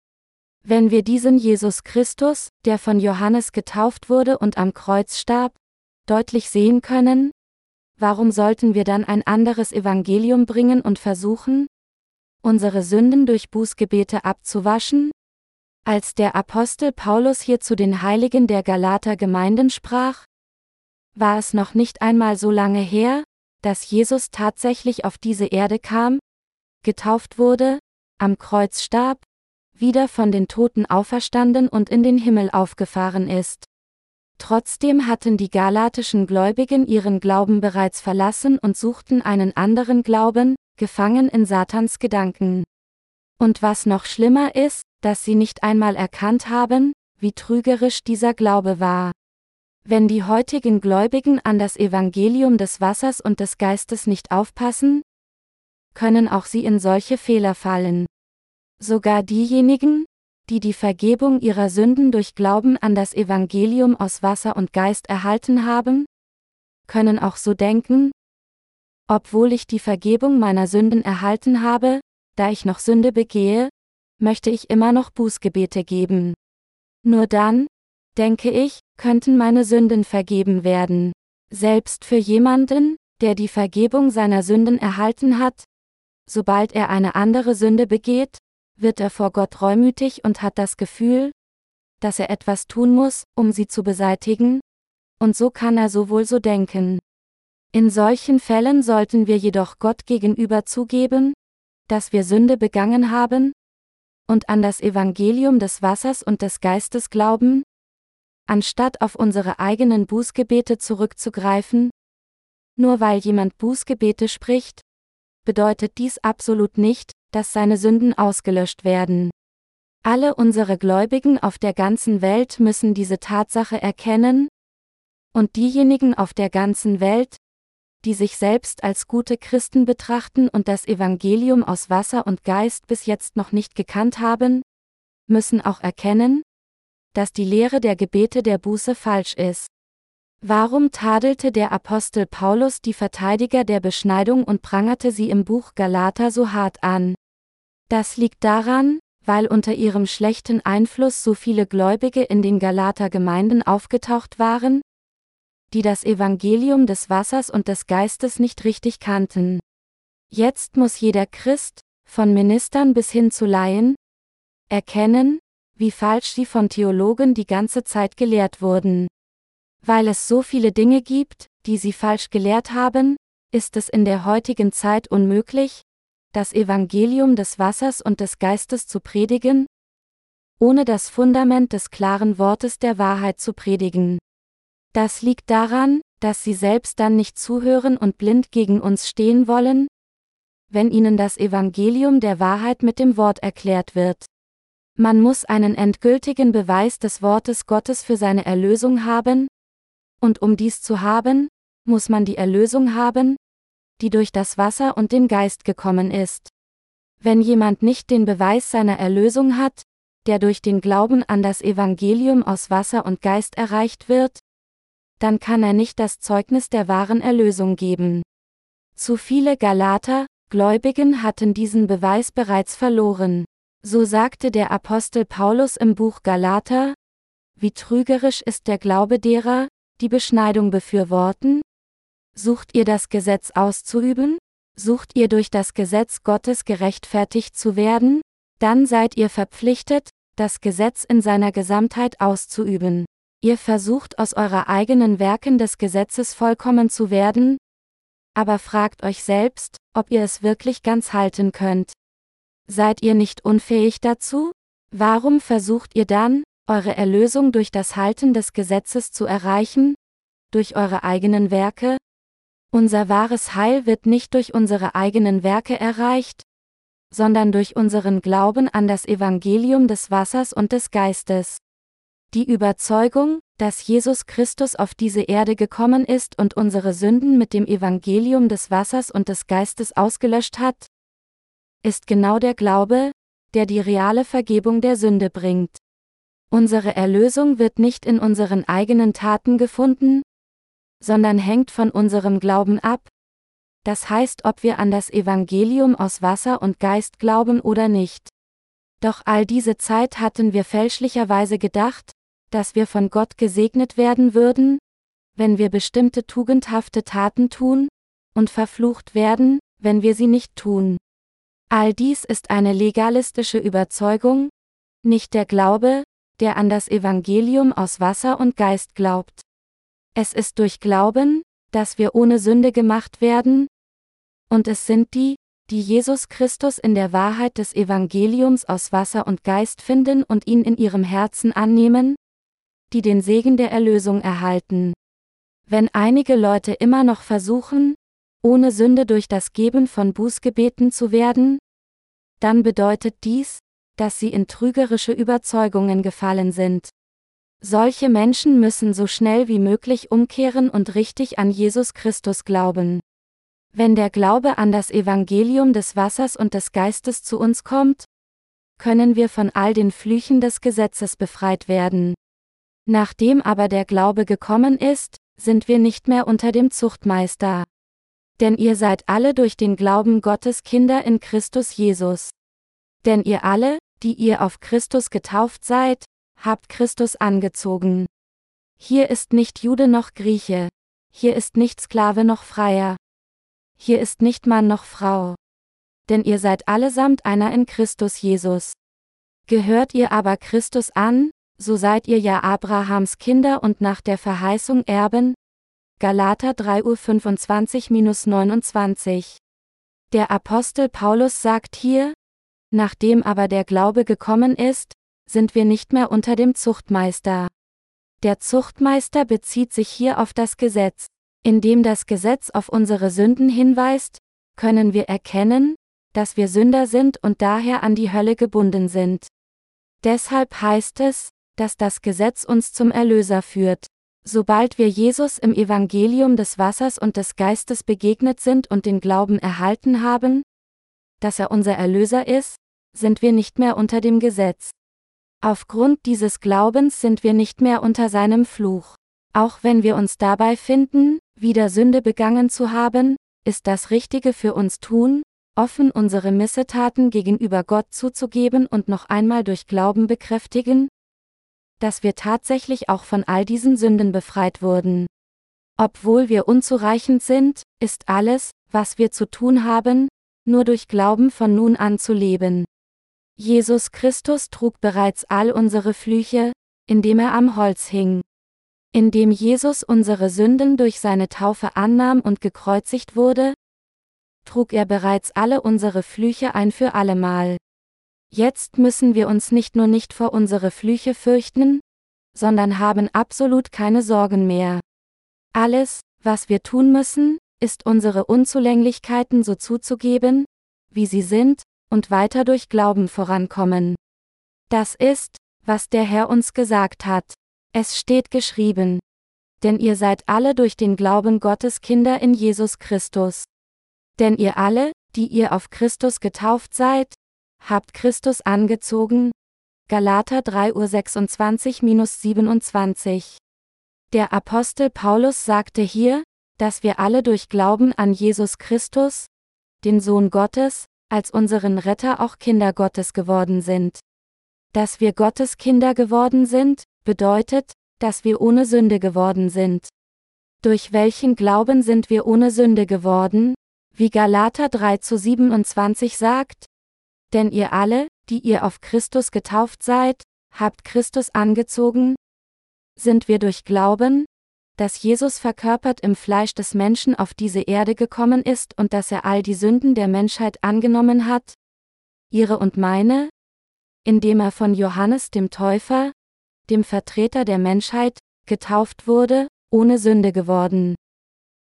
Wenn wir diesen Jesus Christus, der von Johannes getauft wurde und am Kreuz starb, deutlich sehen können, warum sollten wir dann ein anderes Evangelium bringen und versuchen, unsere Sünden durch Bußgebete abzuwaschen? Als der Apostel Paulus hier zu den Heiligen der Galater Gemeinden sprach, war es noch nicht einmal so lange her, dass Jesus tatsächlich auf diese Erde kam, getauft wurde, am Kreuz starb, wieder von den Toten auferstanden und in den Himmel aufgefahren ist. Trotzdem hatten die galatischen Gläubigen ihren Glauben bereits verlassen und suchten einen anderen Glauben, gefangen in Satans Gedanken. Und was noch schlimmer ist, dass sie nicht einmal erkannt haben, wie trügerisch dieser Glaube war. Wenn die heutigen Gläubigen an das Evangelium des Wassers und des Geistes nicht aufpassen, können auch sie in solche Fehler fallen. Sogar diejenigen, die die Vergebung ihrer Sünden durch Glauben an das Evangelium aus Wasser und Geist erhalten haben, können auch so denken, obwohl ich die Vergebung meiner Sünden erhalten habe, da ich noch Sünde begehe, möchte ich immer noch Bußgebete geben. Nur dann, denke ich, könnten meine Sünden vergeben werden. Selbst für jemanden, der die Vergebung seiner Sünden erhalten hat, sobald er eine andere Sünde begeht, wird er vor Gott reumütig und hat das Gefühl, dass er etwas tun muss, um sie zu beseitigen, und so kann er sowohl so denken. In solchen Fällen sollten wir jedoch Gott gegenüber zugeben, dass wir Sünde begangen haben, und an das Evangelium des Wassers und des Geistes glauben, anstatt auf unsere eigenen Bußgebete zurückzugreifen? Nur weil jemand Bußgebete spricht, bedeutet dies absolut nicht, dass seine Sünden ausgelöscht werden. Alle unsere Gläubigen auf der ganzen Welt müssen diese Tatsache erkennen, und diejenigen auf der ganzen Welt, die sich selbst als gute Christen betrachten und das Evangelium aus Wasser und Geist bis jetzt noch nicht gekannt haben, müssen auch erkennen, dass die Lehre der Gebete der Buße falsch ist. Warum tadelte der Apostel Paulus die Verteidiger der Beschneidung und prangerte sie im Buch Galater so hart an? Das liegt daran, weil unter ihrem schlechten Einfluss so viele Gläubige in den Galater Gemeinden aufgetaucht waren, die das Evangelium des Wassers und des Geistes nicht richtig kannten. Jetzt muss jeder Christ, von Ministern bis hin zu Laien, erkennen, wie falsch sie von Theologen die ganze Zeit gelehrt wurden. Weil es so viele Dinge gibt, die sie falsch gelehrt haben, ist es in der heutigen Zeit unmöglich, das Evangelium des Wassers und des Geistes zu predigen, ohne das Fundament des klaren Wortes der Wahrheit zu predigen. Das liegt daran, dass sie selbst dann nicht zuhören und blind gegen uns stehen wollen, wenn ihnen das Evangelium der Wahrheit mit dem Wort erklärt wird. Man muss einen endgültigen Beweis des Wortes Gottes für seine Erlösung haben, und um dies zu haben, muss man die Erlösung haben, die durch das Wasser und den Geist gekommen ist. Wenn jemand nicht den Beweis seiner Erlösung hat, der durch den Glauben an das Evangelium aus Wasser und Geist erreicht wird, dann kann er nicht das Zeugnis der wahren Erlösung geben. Zu viele Galater, Gläubigen hatten diesen Beweis bereits verloren. So sagte der Apostel Paulus im Buch Galater, wie trügerisch ist der Glaube derer, die Beschneidung befürworten, Sucht ihr das Gesetz auszuüben? Sucht ihr durch das Gesetz Gottes gerechtfertigt zu werden? Dann seid ihr verpflichtet, das Gesetz in seiner Gesamtheit auszuüben. Ihr versucht aus eurer eigenen Werken des Gesetzes vollkommen zu werden, aber fragt euch selbst, ob ihr es wirklich ganz halten könnt. Seid ihr nicht unfähig dazu? Warum versucht ihr dann, eure Erlösung durch das Halten des Gesetzes zu erreichen? Durch eure eigenen Werke? Unser wahres Heil wird nicht durch unsere eigenen Werke erreicht, sondern durch unseren Glauben an das Evangelium des Wassers und des Geistes. Die Überzeugung, dass Jesus Christus auf diese Erde gekommen ist und unsere Sünden mit dem Evangelium des Wassers und des Geistes ausgelöscht hat, ist genau der Glaube, der die reale Vergebung der Sünde bringt. Unsere Erlösung wird nicht in unseren eigenen Taten gefunden, sondern hängt von unserem Glauben ab, das heißt ob wir an das Evangelium aus Wasser und Geist glauben oder nicht. Doch all diese Zeit hatten wir fälschlicherweise gedacht, dass wir von Gott gesegnet werden würden, wenn wir bestimmte tugendhafte Taten tun, und verflucht werden, wenn wir sie nicht tun. All dies ist eine legalistische Überzeugung, nicht der Glaube, der an das Evangelium aus Wasser und Geist glaubt. Es ist durch Glauben, dass wir ohne Sünde gemacht werden, und es sind die, die Jesus Christus in der Wahrheit des Evangeliums aus Wasser und Geist finden und ihn in ihrem Herzen annehmen, die den Segen der Erlösung erhalten. Wenn einige Leute immer noch versuchen, ohne Sünde durch das Geben von Bußgebeten zu werden, dann bedeutet dies, dass sie in trügerische Überzeugungen gefallen sind. Solche Menschen müssen so schnell wie möglich umkehren und richtig an Jesus Christus glauben. Wenn der Glaube an das Evangelium des Wassers und des Geistes zu uns kommt, können wir von all den Flüchen des Gesetzes befreit werden. Nachdem aber der Glaube gekommen ist, sind wir nicht mehr unter dem Zuchtmeister. Denn ihr seid alle durch den Glauben Gottes Kinder in Christus Jesus. Denn ihr alle, die ihr auf Christus getauft seid, habt Christus angezogen. Hier ist nicht Jude noch Grieche. Hier ist nicht Sklave noch Freier. Hier ist nicht Mann noch Frau. Denn ihr seid allesamt einer in Christus Jesus. Gehört ihr aber Christus an, so seid ihr ja Abrahams Kinder und nach der Verheißung Erben. Galater 3 Uhr 25-29. Der Apostel Paulus sagt hier, nachdem aber der Glaube gekommen ist, sind wir nicht mehr unter dem Zuchtmeister. Der Zuchtmeister bezieht sich hier auf das Gesetz. Indem das Gesetz auf unsere Sünden hinweist, können wir erkennen, dass wir Sünder sind und daher an die Hölle gebunden sind. Deshalb heißt es, dass das Gesetz uns zum Erlöser führt. Sobald wir Jesus im Evangelium des Wassers und des Geistes begegnet sind und den Glauben erhalten haben, dass er unser Erlöser ist, sind wir nicht mehr unter dem Gesetz. Aufgrund dieses Glaubens sind wir nicht mehr unter seinem Fluch. Auch wenn wir uns dabei finden, wieder Sünde begangen zu haben, ist das Richtige für uns tun, offen unsere Missetaten gegenüber Gott zuzugeben und noch einmal durch Glauben bekräftigen, dass wir tatsächlich auch von all diesen Sünden befreit wurden. Obwohl wir unzureichend sind, ist alles, was wir zu tun haben, nur durch Glauben von nun an zu leben. Jesus Christus trug bereits all unsere Flüche, indem er am Holz hing. Indem Jesus unsere Sünden durch seine Taufe annahm und gekreuzigt wurde, trug er bereits alle unsere Flüche ein für allemal. Jetzt müssen wir uns nicht nur nicht vor unsere Flüche fürchten, sondern haben absolut keine Sorgen mehr. Alles, was wir tun müssen, ist unsere Unzulänglichkeiten so zuzugeben, wie sie sind, und weiter durch Glauben vorankommen. Das ist, was der Herr uns gesagt hat. Es steht geschrieben. Denn ihr seid alle durch den Glauben Gottes Kinder in Jesus Christus. Denn ihr alle, die ihr auf Christus getauft seid, habt Christus angezogen. Galater 3 Uhr 26-27. Der Apostel Paulus sagte hier, dass wir alle durch Glauben an Jesus Christus, den Sohn Gottes, als unseren Retter auch Kinder Gottes geworden sind. Dass wir Gottes Kinder geworden sind, bedeutet, dass wir ohne Sünde geworden sind. Durch welchen Glauben sind wir ohne Sünde geworden? Wie Galater 3 zu 27 sagt? Denn ihr alle, die ihr auf Christus getauft seid, habt Christus angezogen? Sind wir durch Glauben, dass Jesus verkörpert im Fleisch des Menschen auf diese Erde gekommen ist und dass er all die Sünden der Menschheit angenommen hat? Ihre und meine? Indem er von Johannes dem Täufer, dem Vertreter der Menschheit, getauft wurde, ohne Sünde geworden.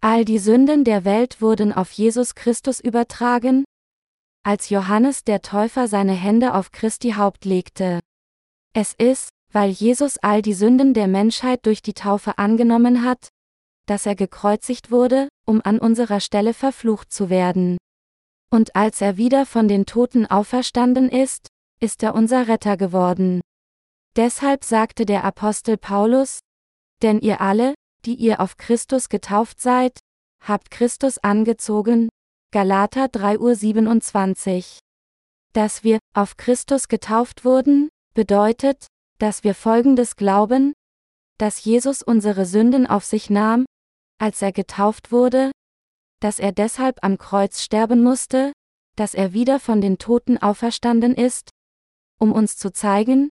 All die Sünden der Welt wurden auf Jesus Christus übertragen, als Johannes der Täufer seine Hände auf Christi Haupt legte. Es ist, weil Jesus all die Sünden der Menschheit durch die Taufe angenommen hat, dass er gekreuzigt wurde, um an unserer Stelle verflucht zu werden. Und als er wieder von den Toten auferstanden ist, ist er unser Retter geworden. Deshalb sagte der Apostel Paulus, denn ihr alle, die ihr auf Christus getauft seid, habt Christus angezogen, Galater 3 Uhr 27. Dass wir auf Christus getauft wurden, bedeutet, dass wir folgendes glauben, dass Jesus unsere Sünden auf sich nahm, als er getauft wurde, dass er deshalb am Kreuz sterben musste, dass er wieder von den Toten auferstanden ist, um uns zu zeigen,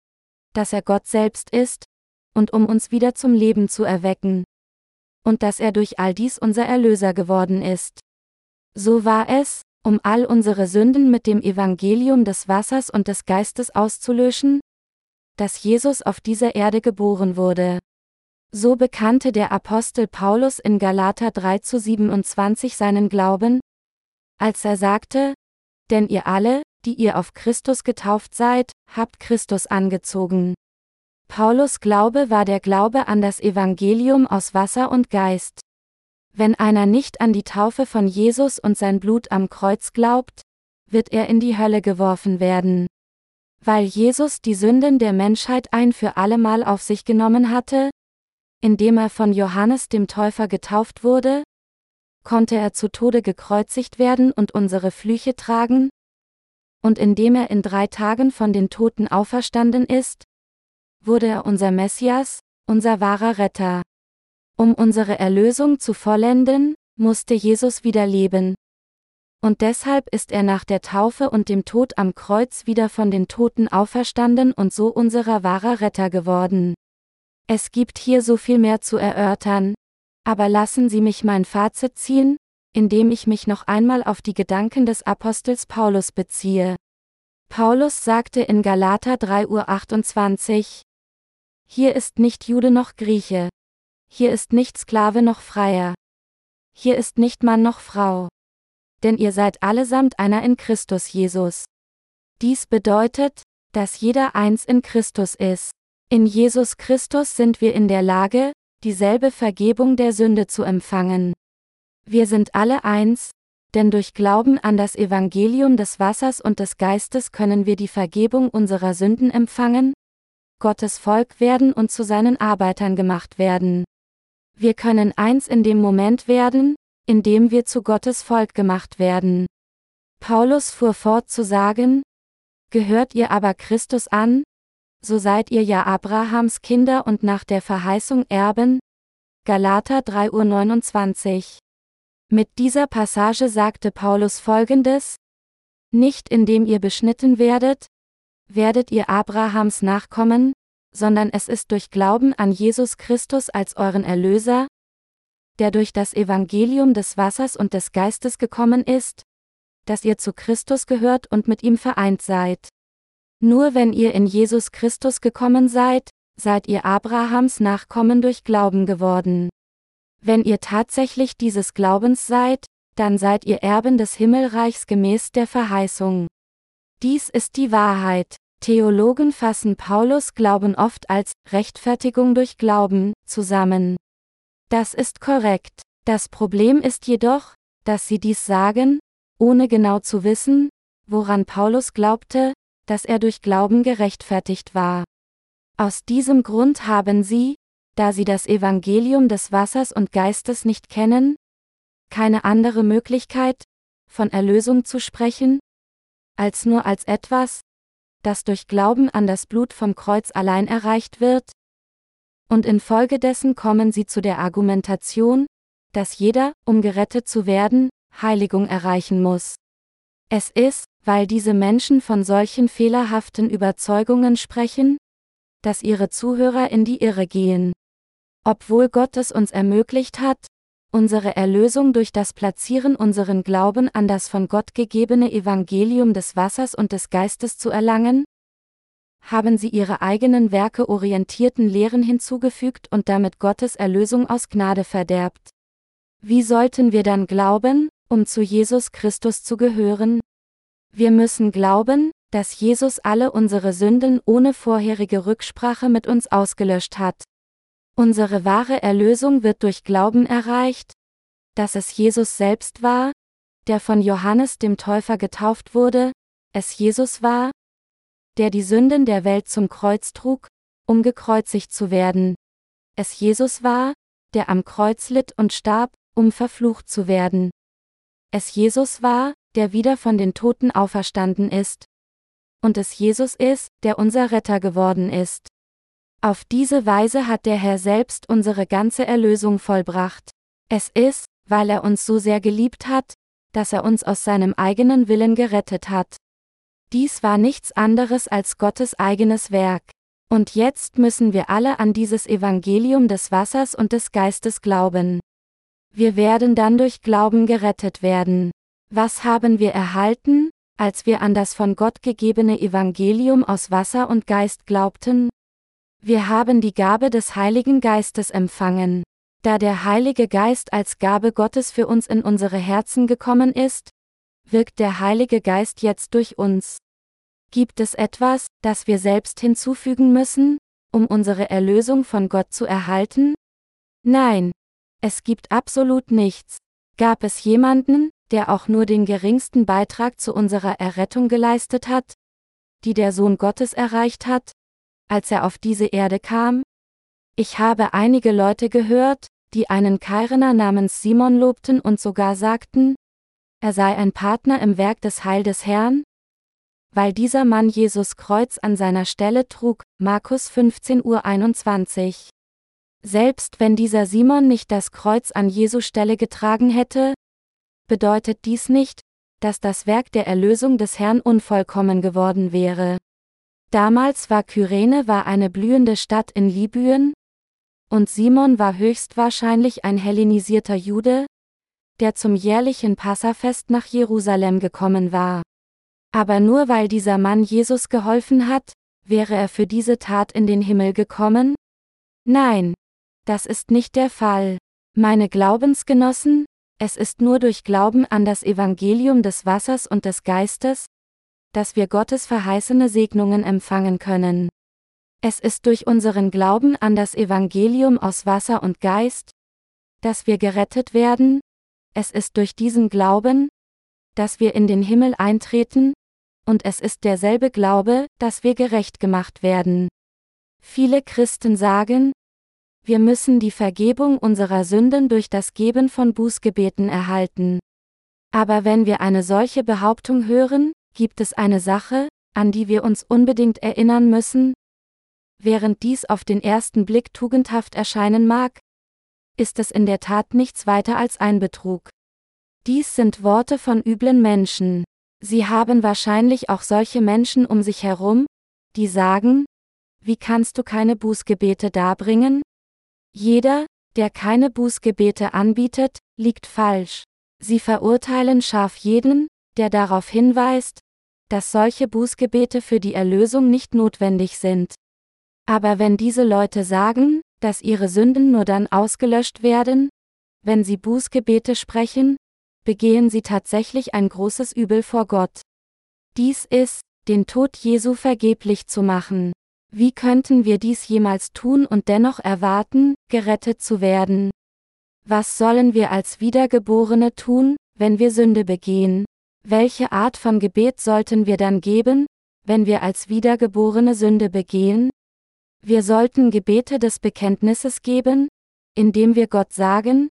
dass er Gott selbst ist, und um uns wieder zum Leben zu erwecken. Und dass er durch all dies unser Erlöser geworden ist. So war es, um all unsere Sünden mit dem Evangelium des Wassers und des Geistes auszulöschen, dass Jesus auf dieser Erde geboren wurde. So bekannte der Apostel Paulus in Galater 3 zu 27 seinen Glauben, als er sagte, denn ihr alle, die ihr auf Christus getauft seid, habt Christus angezogen. Paulus Glaube war der Glaube an das Evangelium aus Wasser und Geist. Wenn einer nicht an die Taufe von Jesus und sein Blut am Kreuz glaubt, wird er in die Hölle geworfen werden. Weil Jesus die Sünden der Menschheit ein für allemal auf sich genommen hatte, indem er von Johannes dem Täufer getauft wurde, konnte er zu Tode gekreuzigt werden und unsere Flüche tragen, und indem er in drei Tagen von den Toten auferstanden ist, wurde er unser Messias, unser wahrer Retter. Um unsere Erlösung zu vollenden, musste Jesus wieder leben, und deshalb ist er nach der Taufe und dem Tod am Kreuz wieder von den Toten auferstanden und so unserer wahrer Retter geworden. Es gibt hier so viel mehr zu erörtern, aber lassen Sie mich mein Fazit ziehen, indem ich mich noch einmal auf die Gedanken des Apostels Paulus beziehe. Paulus sagte in Galater 3.28 Uhr Hier ist nicht Jude noch Grieche. Hier ist nicht Sklave noch Freier. Hier ist nicht Mann noch Frau denn ihr seid allesamt einer in Christus Jesus. Dies bedeutet, dass jeder eins in Christus ist. In Jesus Christus sind wir in der Lage, dieselbe Vergebung der Sünde zu empfangen. Wir sind alle eins, denn durch Glauben an das Evangelium des Wassers und des Geistes können wir die Vergebung unserer Sünden empfangen, Gottes Volk werden und zu seinen Arbeitern gemacht werden. Wir können eins in dem Moment werden, indem wir zu Gottes Volk gemacht werden. Paulus fuhr fort zu sagen, Gehört ihr aber Christus an, so seid ihr ja Abrahams Kinder und nach der Verheißung Erben. Galater 3.29 Mit dieser Passage sagte Paulus folgendes, Nicht indem ihr beschnitten werdet, werdet ihr Abrahams Nachkommen, sondern es ist durch Glauben an Jesus Christus als euren Erlöser, der durch das Evangelium des Wassers und des Geistes gekommen ist, dass ihr zu Christus gehört und mit ihm vereint seid. Nur wenn ihr in Jesus Christus gekommen seid, seid ihr Abrahams Nachkommen durch Glauben geworden. Wenn ihr tatsächlich dieses Glaubens seid, dann seid ihr Erben des Himmelreichs gemäß der Verheißung. Dies ist die Wahrheit. Theologen fassen Paulus Glauben oft als Rechtfertigung durch Glauben zusammen. Das ist korrekt. Das Problem ist jedoch, dass sie dies sagen, ohne genau zu wissen, woran Paulus glaubte, dass er durch Glauben gerechtfertigt war. Aus diesem Grund haben sie, da sie das Evangelium des Wassers und Geistes nicht kennen, keine andere Möglichkeit, von Erlösung zu sprechen, als nur als etwas, das durch Glauben an das Blut vom Kreuz allein erreicht wird? Und infolgedessen kommen sie zu der Argumentation, dass jeder, um gerettet zu werden, Heiligung erreichen muss. Es ist, weil diese Menschen von solchen fehlerhaften Überzeugungen sprechen, dass ihre Zuhörer in die Irre gehen. Obwohl Gott es uns ermöglicht hat, unsere Erlösung durch das Platzieren unseren Glauben an das von Gott gegebene Evangelium des Wassers und des Geistes zu erlangen, haben sie ihre eigenen Werke orientierten Lehren hinzugefügt und damit Gottes Erlösung aus Gnade verderbt. Wie sollten wir dann glauben, um zu Jesus Christus zu gehören? Wir müssen glauben, dass Jesus alle unsere Sünden ohne vorherige Rücksprache mit uns ausgelöscht hat. Unsere wahre Erlösung wird durch Glauben erreicht, dass es Jesus selbst war, der von Johannes dem Täufer getauft wurde, es Jesus war, der die Sünden der Welt zum Kreuz trug, um gekreuzigt zu werden. Es Jesus war, der am Kreuz litt und starb, um verflucht zu werden. Es Jesus war, der wieder von den Toten auferstanden ist. Und es Jesus ist, der unser Retter geworden ist. Auf diese Weise hat der Herr selbst unsere ganze Erlösung vollbracht. Es ist, weil er uns so sehr geliebt hat, dass er uns aus seinem eigenen Willen gerettet hat. Dies war nichts anderes als Gottes eigenes Werk. Und jetzt müssen wir alle an dieses Evangelium des Wassers und des Geistes glauben. Wir werden dann durch Glauben gerettet werden. Was haben wir erhalten, als wir an das von Gott gegebene Evangelium aus Wasser und Geist glaubten? Wir haben die Gabe des Heiligen Geistes empfangen. Da der Heilige Geist als Gabe Gottes für uns in unsere Herzen gekommen ist, wirkt der Heilige Geist jetzt durch uns. Gibt es etwas, das wir selbst hinzufügen müssen, um unsere Erlösung von Gott zu erhalten? Nein. Es gibt absolut nichts. Gab es jemanden, der auch nur den geringsten Beitrag zu unserer Errettung geleistet hat? Die der Sohn Gottes erreicht hat? Als er auf diese Erde kam? Ich habe einige Leute gehört, die einen Kairener namens Simon lobten und sogar sagten, er sei ein Partner im Werk des Heil des Herrn, weil dieser Mann Jesus Kreuz an seiner Stelle trug, Markus 15 Uhr 21. Selbst wenn dieser Simon nicht das Kreuz an Jesu Stelle getragen hätte, bedeutet dies nicht, dass das Werk der Erlösung des Herrn unvollkommen geworden wäre. Damals war Kyrene war eine blühende Stadt in Libyen, und Simon war höchstwahrscheinlich ein hellenisierter Jude, der zum jährlichen Passafest nach Jerusalem gekommen war. Aber nur weil dieser Mann Jesus geholfen hat, wäre er für diese Tat in den Himmel gekommen? Nein, das ist nicht der Fall. Meine Glaubensgenossen, es ist nur durch Glauben an das Evangelium des Wassers und des Geistes, dass wir Gottes verheißene Segnungen empfangen können. Es ist durch unseren Glauben an das Evangelium aus Wasser und Geist, dass wir gerettet werden, es ist durch diesen Glauben, dass wir in den Himmel eintreten, und es ist derselbe Glaube, dass wir gerecht gemacht werden. Viele Christen sagen, wir müssen die Vergebung unserer Sünden durch das Geben von Bußgebeten erhalten. Aber wenn wir eine solche Behauptung hören, gibt es eine Sache, an die wir uns unbedingt erinnern müssen? Während dies auf den ersten Blick tugendhaft erscheinen mag, ist es in der Tat nichts weiter als ein Betrug. Dies sind Worte von üblen Menschen. Sie haben wahrscheinlich auch solche Menschen um sich herum, die sagen, wie kannst du keine Bußgebete darbringen? Jeder, der keine Bußgebete anbietet, liegt falsch. Sie verurteilen scharf jeden, der darauf hinweist, dass solche Bußgebete für die Erlösung nicht notwendig sind. Aber wenn diese Leute sagen, dass ihre Sünden nur dann ausgelöscht werden, wenn sie Bußgebete sprechen, begehen sie tatsächlich ein großes Übel vor Gott. Dies ist, den Tod Jesu vergeblich zu machen. Wie könnten wir dies jemals tun und dennoch erwarten, gerettet zu werden? Was sollen wir als Wiedergeborene tun, wenn wir Sünde begehen? Welche Art von Gebet sollten wir dann geben, wenn wir als Wiedergeborene Sünde begehen? Wir sollten Gebete des Bekenntnisses geben, indem wir Gott sagen,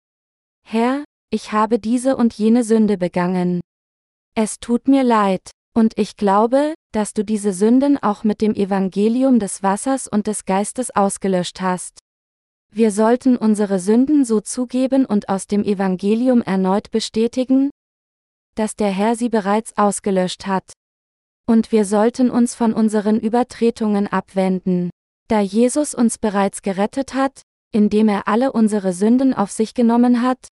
Herr, ich habe diese und jene Sünde begangen. Es tut mir leid, und ich glaube, dass du diese Sünden auch mit dem Evangelium des Wassers und des Geistes ausgelöscht hast. Wir sollten unsere Sünden so zugeben und aus dem Evangelium erneut bestätigen, dass der Herr sie bereits ausgelöscht hat. Und wir sollten uns von unseren Übertretungen abwenden. Da Jesus uns bereits gerettet hat, indem er alle unsere Sünden auf sich genommen hat,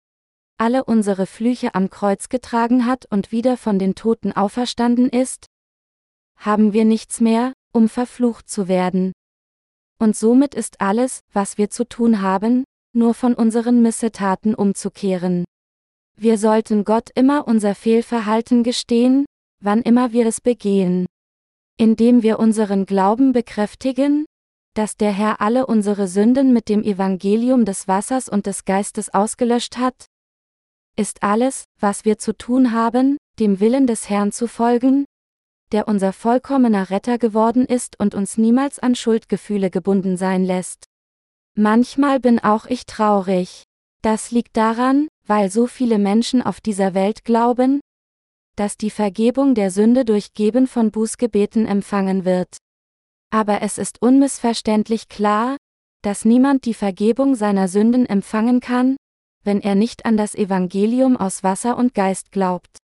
alle unsere Flüche am Kreuz getragen hat und wieder von den Toten auferstanden ist, haben wir nichts mehr, um verflucht zu werden. Und somit ist alles, was wir zu tun haben, nur von unseren Missetaten umzukehren. Wir sollten Gott immer unser Fehlverhalten gestehen, wann immer wir es begehen. Indem wir unseren Glauben bekräftigen, dass der Herr alle unsere Sünden mit dem Evangelium des Wassers und des Geistes ausgelöscht hat? Ist alles, was wir zu tun haben, dem Willen des Herrn zu folgen, der unser vollkommener Retter geworden ist und uns niemals an Schuldgefühle gebunden sein lässt? Manchmal bin auch ich traurig. Das liegt daran, weil so viele Menschen auf dieser Welt glauben, dass die Vergebung der Sünde durch Geben von Bußgebeten empfangen wird. Aber es ist unmissverständlich klar, dass niemand die Vergebung seiner Sünden empfangen kann, wenn er nicht an das Evangelium aus Wasser und Geist glaubt.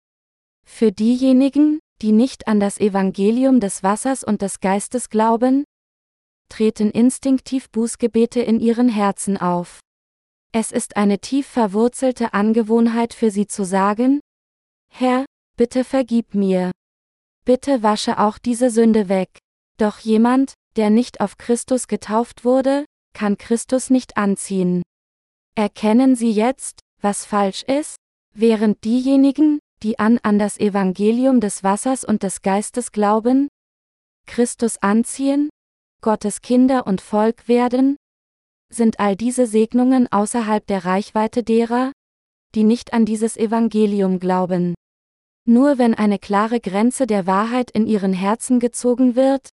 Für diejenigen, die nicht an das Evangelium des Wassers und des Geistes glauben, treten instinktiv Bußgebete in ihren Herzen auf. Es ist eine tief verwurzelte Angewohnheit für sie zu sagen, Herr, bitte vergib mir. Bitte wasche auch diese Sünde weg. Doch jemand, der nicht auf Christus getauft wurde, kann Christus nicht anziehen. Erkennen Sie jetzt, was falsch ist? Während diejenigen, die an an das Evangelium des Wassers und des Geistes glauben, Christus anziehen, Gottes Kinder und Volk werden, sind all diese Segnungen außerhalb der Reichweite derer, die nicht an dieses Evangelium glauben. Nur wenn eine klare Grenze der Wahrheit in ihren Herzen gezogen wird,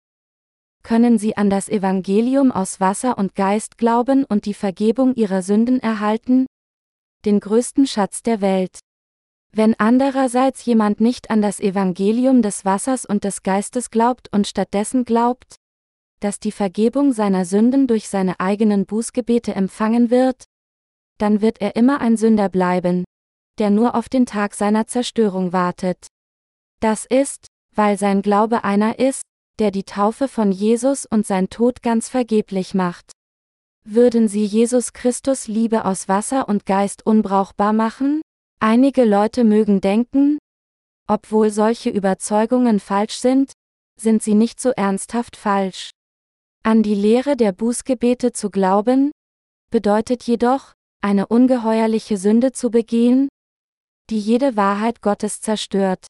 können sie an das Evangelium aus Wasser und Geist glauben und die Vergebung ihrer Sünden erhalten? Den größten Schatz der Welt. Wenn andererseits jemand nicht an das Evangelium des Wassers und des Geistes glaubt und stattdessen glaubt, dass die Vergebung seiner Sünden durch seine eigenen Bußgebete empfangen wird, dann wird er immer ein Sünder bleiben, der nur auf den Tag seiner Zerstörung wartet. Das ist, weil sein Glaube einer ist, der die Taufe von Jesus und sein Tod ganz vergeblich macht. Würden sie Jesus Christus Liebe aus Wasser und Geist unbrauchbar machen? Einige Leute mögen denken, obwohl solche Überzeugungen falsch sind, sind sie nicht so ernsthaft falsch. An die Lehre der Bußgebete zu glauben, bedeutet jedoch, eine ungeheuerliche Sünde zu begehen, die jede Wahrheit Gottes zerstört.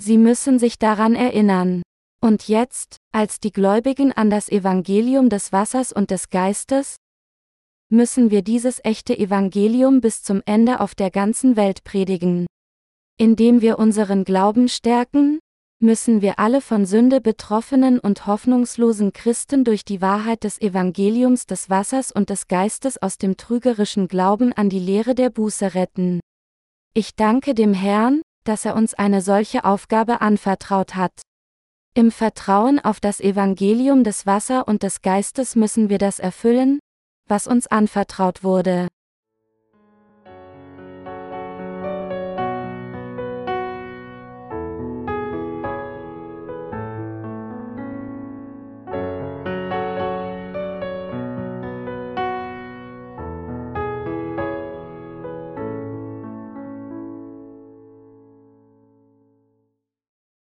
Sie müssen sich daran erinnern. Und jetzt, als die Gläubigen an das Evangelium des Wassers und des Geistes, müssen wir dieses echte Evangelium bis zum Ende auf der ganzen Welt predigen. Indem wir unseren Glauben stärken, müssen wir alle von Sünde betroffenen und hoffnungslosen Christen durch die Wahrheit des Evangeliums des Wassers und des Geistes aus dem trügerischen Glauben an die Lehre der Buße retten. Ich danke dem Herrn, dass er uns eine solche Aufgabe anvertraut hat. Im Vertrauen auf das Evangelium des Wasser und des Geistes müssen wir das erfüllen, was uns anvertraut wurde.